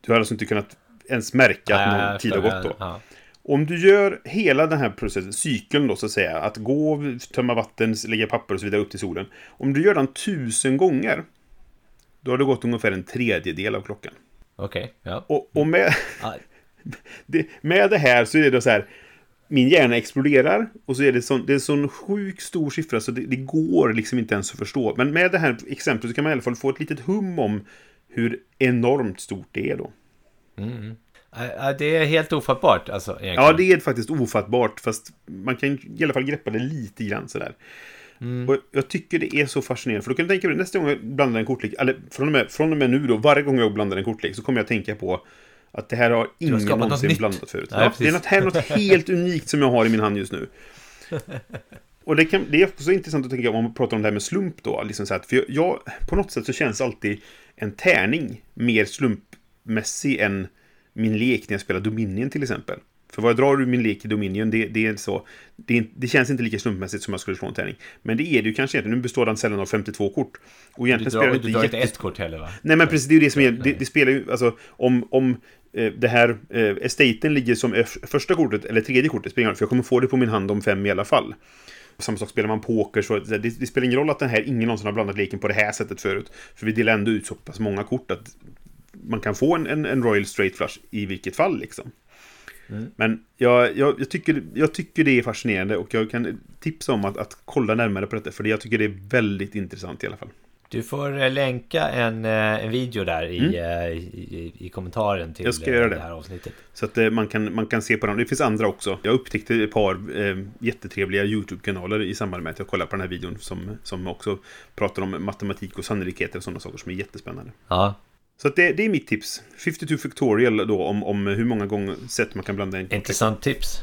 Du har alltså inte kunnat ens märka att någon tid har gått då. Ja. Om du gör hela den här processen, cykeln då så att säga, att gå, tömma vatten, lägga papper och så vidare upp till solen. Om du gör den tusen gånger, då har det gått ungefär en tredjedel av klockan. Okej, ja. Och, och med, det, med det här så är det så här, min hjärna exploderar och så är det sån, det är en sån sjuk stor siffra så det, det går liksom inte ens att förstå. Men med det här exemplet så kan man i alla fall få ett litet hum om hur enormt stort det är då. Ja, Det är helt ofattbart alltså. Egentligen. Ja, det är faktiskt ofattbart, fast man kan i alla fall greppa det lite grann sådär. Och jag tycker det är så fascinerande, för då kan du tänka dig nästa gång jag blandar en kortlek, eller från och, med, från och med nu då, varje gång jag blandar en kortlek så kommer jag tänka på att det här har ingen något någonsin nytt. blandat förut. Nej, ja, det är något här något helt unikt som jag har i min hand just nu. Och det, kan, det är också intressant att tänka om man pratar om det här med slump då. Liksom så att, för jag, jag, på något sätt så känns alltid en tärning mer slumpmässig än min lek när jag spelar Dominion till exempel. För vad jag drar ur min lek i Dominion, det, det är så... Det, det känns inte lika slumpmässigt som jag skulle slå en tärning. Men det är det ju kanske inte. Nu består den sällan av 52 kort. Och Du egentligen drar, spelar du drar inte jätte... ett kort heller va? Nej men precis, det är ju det som är, det, det spelar ju, alltså om, om eh, det här eh, estaten ligger som första kortet eller tredje kortet, spelar för jag kommer få det på min hand om fem i alla fall. Samma sak spelar man poker, så det, det spelar ingen roll att den här, ingen någonsin har blandat leken på det här sättet förut. För vi delar ändå ut så pass många kort att man kan få en, en, en Royal Straight Flush i vilket fall liksom. Men jag, jag, jag, tycker, jag tycker det är fascinerande och jag kan tipsa om att, att kolla närmare på detta. För jag tycker det är väldigt intressant i alla fall. Du får eh, länka en, eh, en video där i, eh, i, i, kommentaren till Mm. Jag ska göra det här avsnittet. Så att man, kan, man kan se på dem. Det finns andra också. Jag upptäckte ett par eh, jättetrevliga YouTube-kanaler i samband med att jag kollade på den här videon som, som också pratar om matematik och sannolikheter och sådana saker som är jättespännande. Ja, Så det, det är mitt tips. 52 Factorial då om, om hur många gånger sätt man kan blanda in. intressant tips.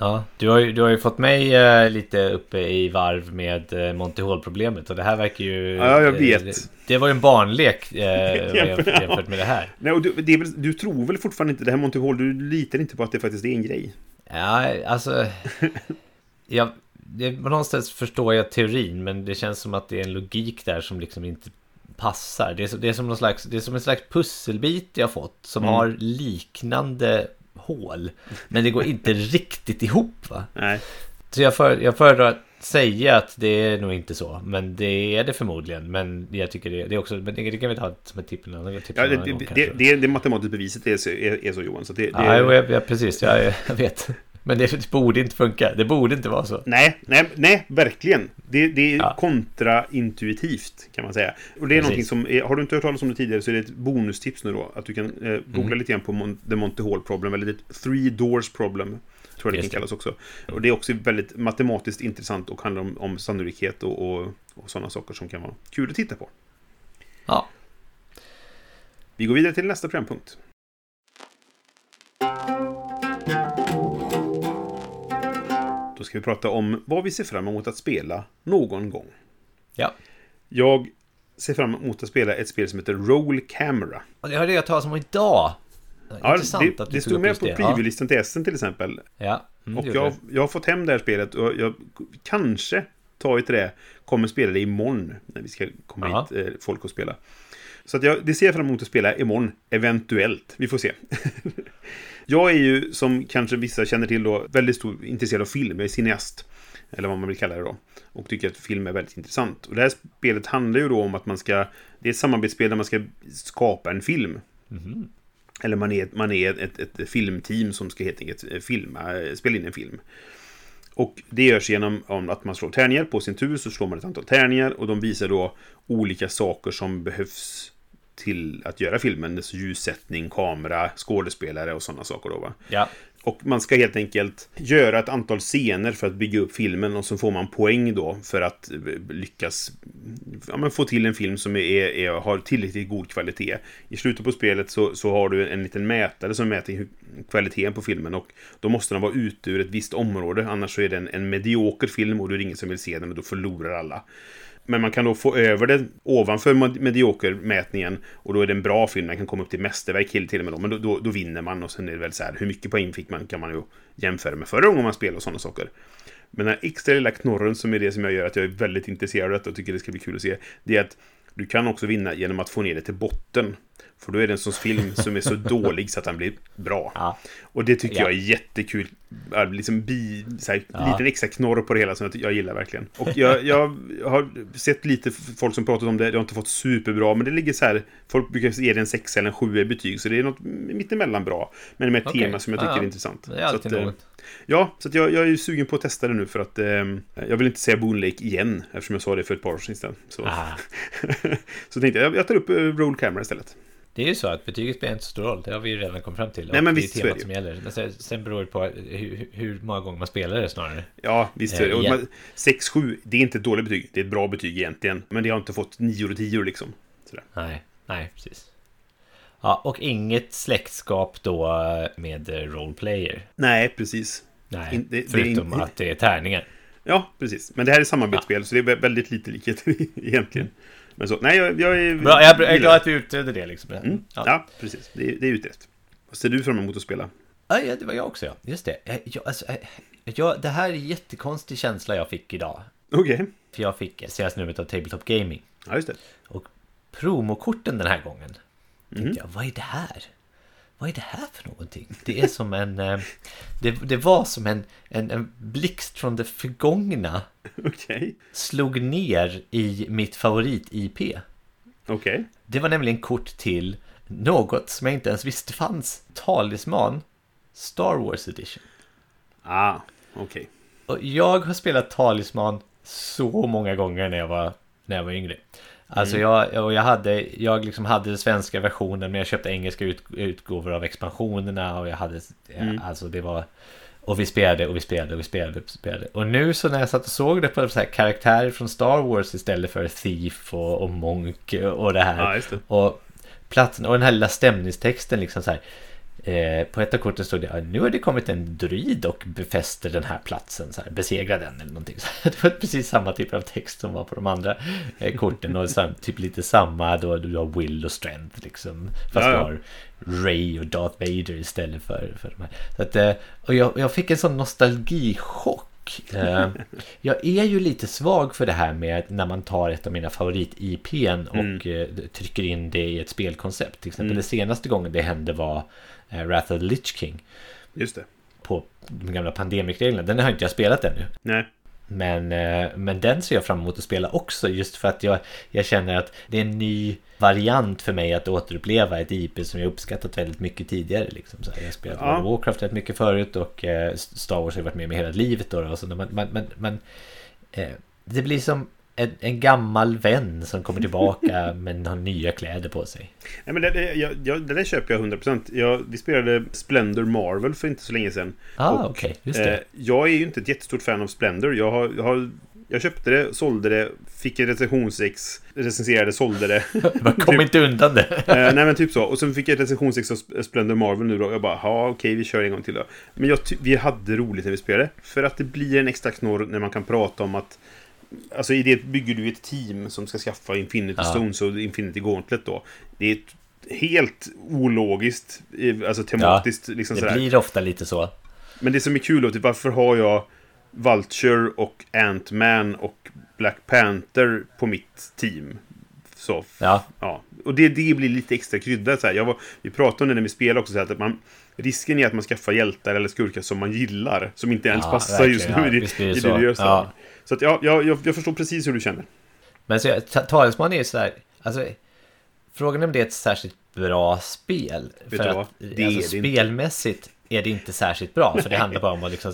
Ja, du har, ju, du har ju fått mig eh, lite uppe i varv med eh, Hall-problemet och det här verkar ju... Ja, jag eh, vet. Det, det var ju en barnlek eh, jämfört, jämfört med det här. Nej, och du, väl, du tror väl fortfarande inte det här Monty Hall, du litar inte på att det faktiskt är en grej? Ja, alltså... Jag, det, någonstans förstår jag teorin, men det känns som att det är en logik där som liksom inte passar. Det är, det är som någon slags, det är som en slags pusselbit jag fått som Mm. har liknande hål. Men det går inte riktigt ihop va? Nej. Så jag, för, jag föredrar att säga att det är nog inte så. Men det är det förmodligen. Men jag tycker det, det är också, men det, det kan vi ta som ett tips Ja, det, gång det, det, det, det matematiska beviset är så, är, är så Johan. Så det, det, Ja, jag, precis. Jag, jag vet. Men det, det borde inte funka. Det borde inte vara så. Nej, nej, nej, verkligen. Det, det är Ja. kontraintuitivt kan man säga. Och det är Precis. som, är, har du inte hört talas om det tidigare så är det ett bonustips nu då. Att du kan eh, googla Mm. lite grann på Mon The Monty Hall Problem, eller The Three Doors Problem. Tror jag det kan kallas också. Och det är också väldigt matematiskt intressant och handlar om, om sannolikhet och, och, och sådana saker som kan vara kul att titta på. Ja. Vi går vidare till nästa programpunkt. Då ska vi prata om vad vi ser fram emot att spela någon gång. Ja. Jag ser fram emot att spela ett spel som heter Roll Camera. Och det hörde jag talas om idag. Ja, Intressant det, att du det stod med på preview-listan till Essen till exempel. Ja. Mm, Och jag, jag har fått hem det här spelet och jag kanske, tar till det, kommer spela det imorgon. När vi ska komma Jaha. hit, eh, folk och spela. Så att jag, det ser jag fram emot att spela imorgon, eventuellt. Vi får se. jag är ju, som kanske vissa känner till då, väldigt stor intresserad av film. Jag är cineast. Eller vad man vill kalla det då. Och tycker att film är väldigt intressant. Och det här spelet handlar ju då om att man ska... Det är ett samarbetsspel där man ska skapa en film. Eller man är, man är ett, ett filmteam som ska helt enkelt eh, filma, eh, spela in en film. Och det görs genom om att man slår tärningar. På sin tur så slår man ett antal tärningar och de visar då olika saker som behövs till att göra filmen. Ljussättning, kamera, skådespelare och sådana saker då va. Ja, Och man ska helt enkelt göra ett antal scener för att bygga upp filmen och så får man poäng då för att eh, lyckas ja, få till en film som är, är, har tillräckligt god kvalitet. I slutet på spelet så, så har du en liten mätare som mäter kvaliteten på filmen och då måste den vara ute ur ett visst område annars så är det en, en medioker film och då är ingen som vill se den och då förlorar alla. Men man kan då få över det ovanför mediokermätningen och då är det en bra film. Den kan komma upp till mästerverk till till och med då. Men då, då, då vinner man och sen är det väl så här hur mycket poäng fick man kan man ju jämföra med förra gången man spelade och sådana saker. Men den här extra lilla knorren som är det som jag gör att jag är väldigt intresserad av detta och tycker det ska bli kul att se. Det är att du kan också vinna genom att få ner det till botten. För då är det en sån film som är så dålig så att den blir bra. Ja. Och det tycker Ja. jag är jättekul. Liksom bi, så här, Ja. liten extra knorr på det hela som jag, jag gillar verkligen. Och jag, jag har sett lite folk som pratat om det. Det har inte fått superbra, men det ligger så här. Folk brukar ge det en 6 eller en 7 i betyg, så det är något mittemellan bra. Men med ett Okej. tema som jag tycker Ja, är intressant. det är alltid så att, eh, något. Ja, så jag, jag är sugen på att testa det nu för att eh, jag vill inte säga Boon Lake igen eftersom jag sa det för ett par år sedan. Så, så tänkte jag, jag tar upp eh, Roll Camera istället. Det är ju så att betyget spelar inte så stor roll. Det har vi ju redan kommit fram till. Nej, men det visst, är temat det som gäller. Sen, sen beror det på hur, hur många gånger man spelar det snarare. Ja, visst. Eh, ja. man- 6-7, det är inte ett dåligt betyg. Det är ett bra betyg egentligen. Men det har inte fått 9 och 10 liksom. Sådär. Nej, nej, precis. Ja, och inget släktskap då med roleplayer. Nej, precis. Nej, In- det- det förutom in- att det är tärningar. Ja, precis. Men det här är samarbetsspel, så det är vä- väldigt lite likheter egentligen. Men så, nej, jag, jag är... Bra, jag är gillar glad att vi utredde det liksom. Mm. Ja. Ja. precis. Det, är- det är utrett. Vad ser du fram emot att spela? Ja, det var jag också ja. Just det. Eh, Jag, alltså, eh, jag, det här är en jättekonstig känsla jag fick idag. Okej. För jag fick senaste numret av Tabletop Gaming. Ja, just det. Och promokorten den här gången. Tänkte jag, vad är det här? Vad är det här för någonting? Det är som en... eh, Det, det var som en, en, en blixt från det förgångna Okej. slog ner i mitt favorit-IP. Okej. Det var nämligen kort till något som jag inte ens visste fanns. Talisman Star Wars Edition. Ah, okej. Och jag har spelat Talisman så många gånger när jag var, när jag var yngre. Alltså jag, och jag hade, jag liksom hade den svenska versionen men jag köpte engelska ut, utgåvor av expansionerna och jag hade, alltså det var och vi spelade och vi spelade och vi spelade och vi spelade. Och nu så när jag satt och såg det på så här karaktärer från Star Wars istället för Thief och, och Monk och det här. Ja, det. Och platsen och den här lilla stämningstexten liksom så här. Eh, på ett av korten stod det "Ja, nu har det kommit en druid och befäster den här platsen, så här, besegra den eller någonting. Så det var precis samma typ av text som var på de andra eh, korten och sam, typ lite samma då du har will och strength liksom. Fast Ja, du har Ray och Darth Vader istället för, för de här. Så att, eh, och jag, jag fick en sån nostalgichock. Eh, jag är ju lite svag för det här med när man tar ett av mina favorit-IPn och eh, trycker in det i ett spelkoncept. Till exempel det senaste gången det hände var eh, Wrath of the Lich King Just det. på de gamla pandemikreglerna. Den har inte jag spelat ännu. Nej. Men, eh, men den ser jag fram emot att spela också just för att jag, jag känner att det är en ny variant för mig att återuppleva ett IP som jag uppskattat väldigt mycket tidigare. Liksom. Så jag har spelat Ja. Warcraft rätt mycket förut och eh, Star Wars har varit med med hela livet. Då, och så, men men, men, men eh, det blir som en, en gammal vän som kommer tillbaka men har nya kläder på sig. Nej, men det, det, jag, jag, det där köper jag 100%. Jag, vi spelade Splendor Marvel för inte så länge sedan. Ah, Och, okej, just det. Eh, jag är ju inte ett jättestort fan av Splendor. Jag, har, jag, har, jag köpte det, sålde det, fick ett recensionsex, recenserade, sålde det. Man kommer inte undan det. Eh, nej men typ så. Och sen fick jag recensionsex av Sp- Splendor Marvel nu då. Jag bara, ja okej vi kör en gång till då. Men vi hade roligt när vi spelade. För att det blir en extra knorr när man kan prata om att Alltså i det bygger du ett team som ska skaffa Infinity Ja. Stones och Infinity Gauntlet då. Det är ett helt ologiskt, alltså tematiskt liksom Det sådär. blir ofta lite så. Men det som är kul då, typ varför har jag Vulture och Ant-Man och Black Panther på mitt team? Så, Ja, ja. Och det, det blir lite extra krydda. Så här. Jag var, vi pratade om det när vi spelade också, så här, att man, risken är att man skaffar hjältar eller skurkar som man gillar. Som inte ens Ja, passar just nu i Ja, det, det det du gör. Så, att, ja, jag, jag, jag förstår precis hur du känner. Men så, ta- Talisman är ju sådär, alltså Frågan är om det är ett särskilt bra spel. du för att Det är alltså, det inte. spelmässigt är det inte särskilt bra. För det handlar bara om att liksom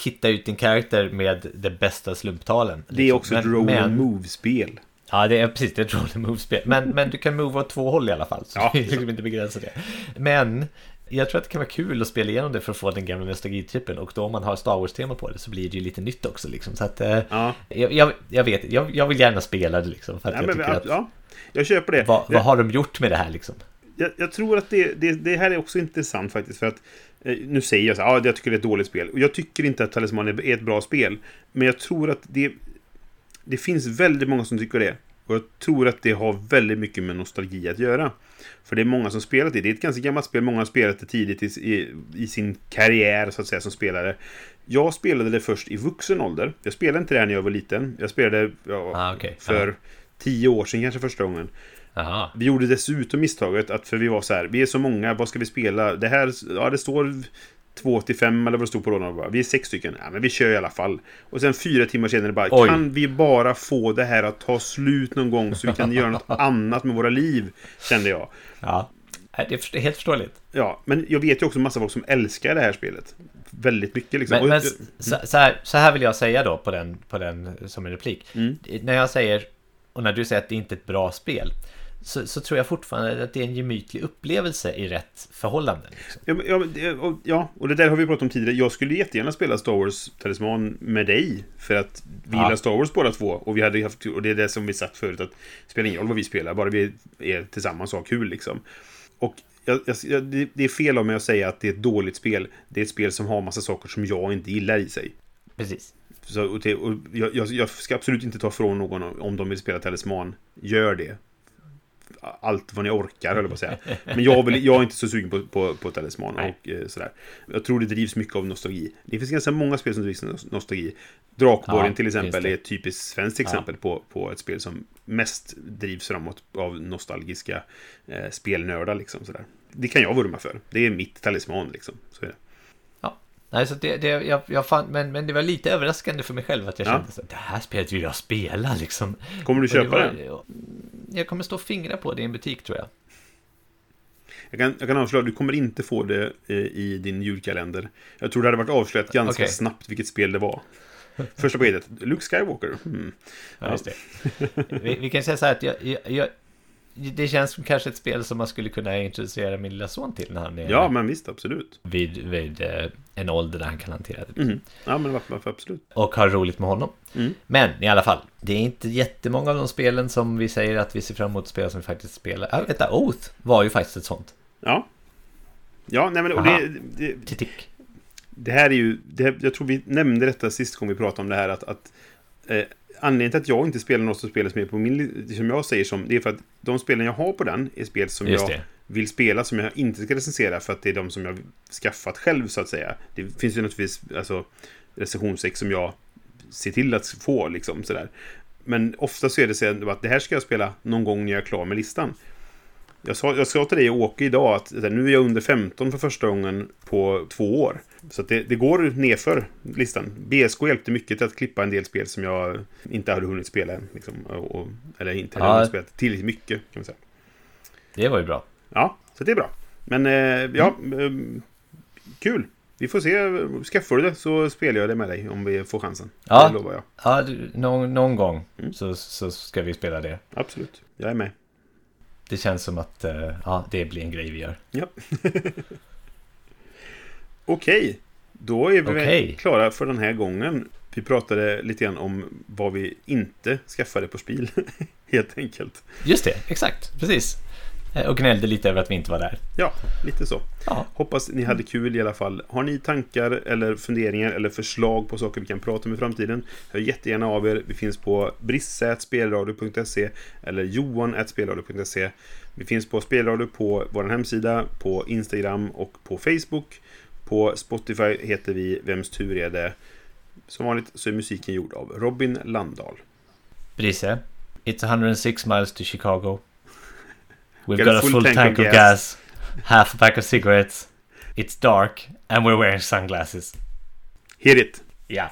kitta ut din karaktär med de bästa slumptalen. Det är liksom. också ett Men- roll men- and move-spel. Ja, det är precis det är ett roll and move-spel. Men, men du kan move åt två håll i alla fall. Så Ja. det är liksom inte begränsat det. Men jag tror att det kan vara kul att spela igenom det för att få den gamla nostalgitrippen. Och då om man har Star Wars-tema på det så blir det ju lite nytt också. Liksom. Så att, eh, Ja. jag, jag, jag vet, jag, jag vill gärna spela det liksom. För att Ja, jag tycker att, ja, jag köper det. vad, vad har de gjort med det här liksom? jag, jag tror att det, det, det här är också intressant faktiskt. För att eh, nu säger jag så här, ja, jag tycker det är ett dåligt spel. Och jag tycker inte att Talisman är är ett bra spel. Men jag tror att det, det finns väldigt många som tycker det. Och jag tror att det har väldigt mycket med nostalgi att göra. För det är många som spelat det. Det är ett ganska gammalt spel. Många har spelat det tidigt i, i, i sin karriär så att säga som spelare. Jag spelade det först i vuxen ålder. Jag spelade inte det här när jag var liten. Jag spelade ja, Ah, okej. för tio år sedan kanske första gången. Jaha. Vi gjorde dessutom misstaget att för vi var så här, vi är så många, vad ska vi spela? Det här, ja det står två till fem eller vad det stod på lådan. bara, Vi är sex stycken. Ja, men vi kör i alla fall. Och sen fyra timmar senare bara, Oj. kan vi bara få det här att ta slut någon gång så vi kan göra något annat med våra liv? Kände jag. Ja. Det är helt förståeligt. Ja, men jag vet ju också massa folk som älskar det här spelet. Väldigt mycket liksom. Men, men så, så, här, så här vill jag säga då på den, på den som en replik. Mm. När jag säger, och när du säger att det inte är ett bra spel. Så, så tror jag fortfarande att det är en gemytlig upplevelse i rätt förhållanden. Liksom. Ja, ja, och, ja, och det där har vi pratat om tidigare. Jag skulle jättegärna spela Star Wars Talisman med dig. För att vi Ja. gillar Star Wars båda två. Och, vi hade haft, och det är det som vi sagt förut. Att det spelar ingen roll vad vi spelar. Bara vi är tillsammans och har kul liksom. Och jag, jag, det det är fel av mig att säga att det är ett dåligt spel. Det är ett spel som har massa saker som jag inte gillar i sig. Precis. Så, och det, och jag, jag, jag ska absolut inte ta från någon om de vill spela Talisman. Gör det. Allt vad ni orkar, höll jag på att säga. Men jag, vill, jag är inte så sugen på, på, på Talisman och eh, sådär. Jag tror det drivs mycket av nostalgi. Det finns ganska många spel som drivs av nos- nostalgi. Drakborgen Ja, till exempel är ett typiskt svenskt exempel på, på ett spel som mest drivs framåt av nostalgiska eh, spelnördar. Liksom, sådär. det kan jag vurma för. Det är mitt talisman liksom. Så är det. Nej, så det, det, jag, jag fann, men, men det var lite överraskande för mig själv att jag Ja. kände så, det här spelet vill jag spela liksom. Kommer du Och det köpa var- det? Jag kommer stå och fingra på det i en butik tror jag. Jag kan, jag kan avslöja, du kommer inte få det eh, i din julkalender. Jag tror det hade varit avslöjat ganska Okej. snabbt vilket spel det var. Första beskedet, Luke Skywalker. Hmm. Ja, just det. vi, vi kan säga så här att jag, jag, det känns som kanske ett spel som man skulle kunna introducera min lilla son till när han är Ja, men visst, absolut. vid, vid eh, en ålder där han kan hantera det. Mhm. Ja, men varför, varför absolut. Och ha roligt med honom. Mm. Men i alla fall, det är inte jättemånga av de spelen som vi säger att vi ser fram emot att spela som vi faktiskt spelar. Ja, detta Oath var ju faktiskt ett sånt. Ja. Ja, nej men och det, det, Tick. det här är ju... Det här, jag tror vi nämnde detta sist gång vi pratade om det här att... att eh, anledningen till att jag inte spelar något av spel som är på min... Som jag säger som... Det är för att de spelen jag har på den är spel som Just jag det. vill spela som jag inte ska recensera för att det är de som jag skaffat själv så att säga. Det finns ju naturligtvis alltså, recensionsex som jag ser till att få liksom sådär. Men ofta så är det så att det här ska jag spela någon gång när jag är klar med listan. Jag sa, jag sa till dig och Åke idag att att nu är jag under 15 för första gången på två år. Så det, det går nerför listan. BSK hjälpte mycket till att klippa en del spel som jag inte hade hunnit spela än. Liksom, och, och, eller inte hade Ja. hunnit spela tillräckligt mycket kan man säga. Det var ju bra. Ja, så det är bra. Men eh, ja, eh, kul. Vi får se. Skaffar du det så spelar jag det med dig om vi får chansen. Ja. Det lovar jag. Ja, du, någon, någon gång Mm. så, så ska vi spela det. Absolut. Jag är med. Det känns som att eh, ja, det blir en grej vi gör. Ja. Okej. Då är vi Okej. klara för den här gången. Vi pratade lite grann om vad vi inte skaffade på spel. Helt enkelt. Just det, exakt. Precis. Eh, Och gnällde lite över att vi inte var där. Ja, lite så. Ja, Hoppas ni hade kul i alla fall. Har ni tankar eller funderingar eller förslag på saker vi kan prata om i framtiden? Hör jättegärna av er. Vi finns på brisse.spelradio.se eller johan.spelradio.se. Vi finns på Spelradio på vår hemsida, på Instagram och på Facebook. På Spotify heter vi Vems tur är det? Som vanligt så är musiken gjord av Robin Landahl. Brisse. It's 106 miles to Chicago. We've Got got a full full tank tank, of gas. gas, half a pack of cigarettes. It's dark and we're wearing sunglasses. Hit it! Ja.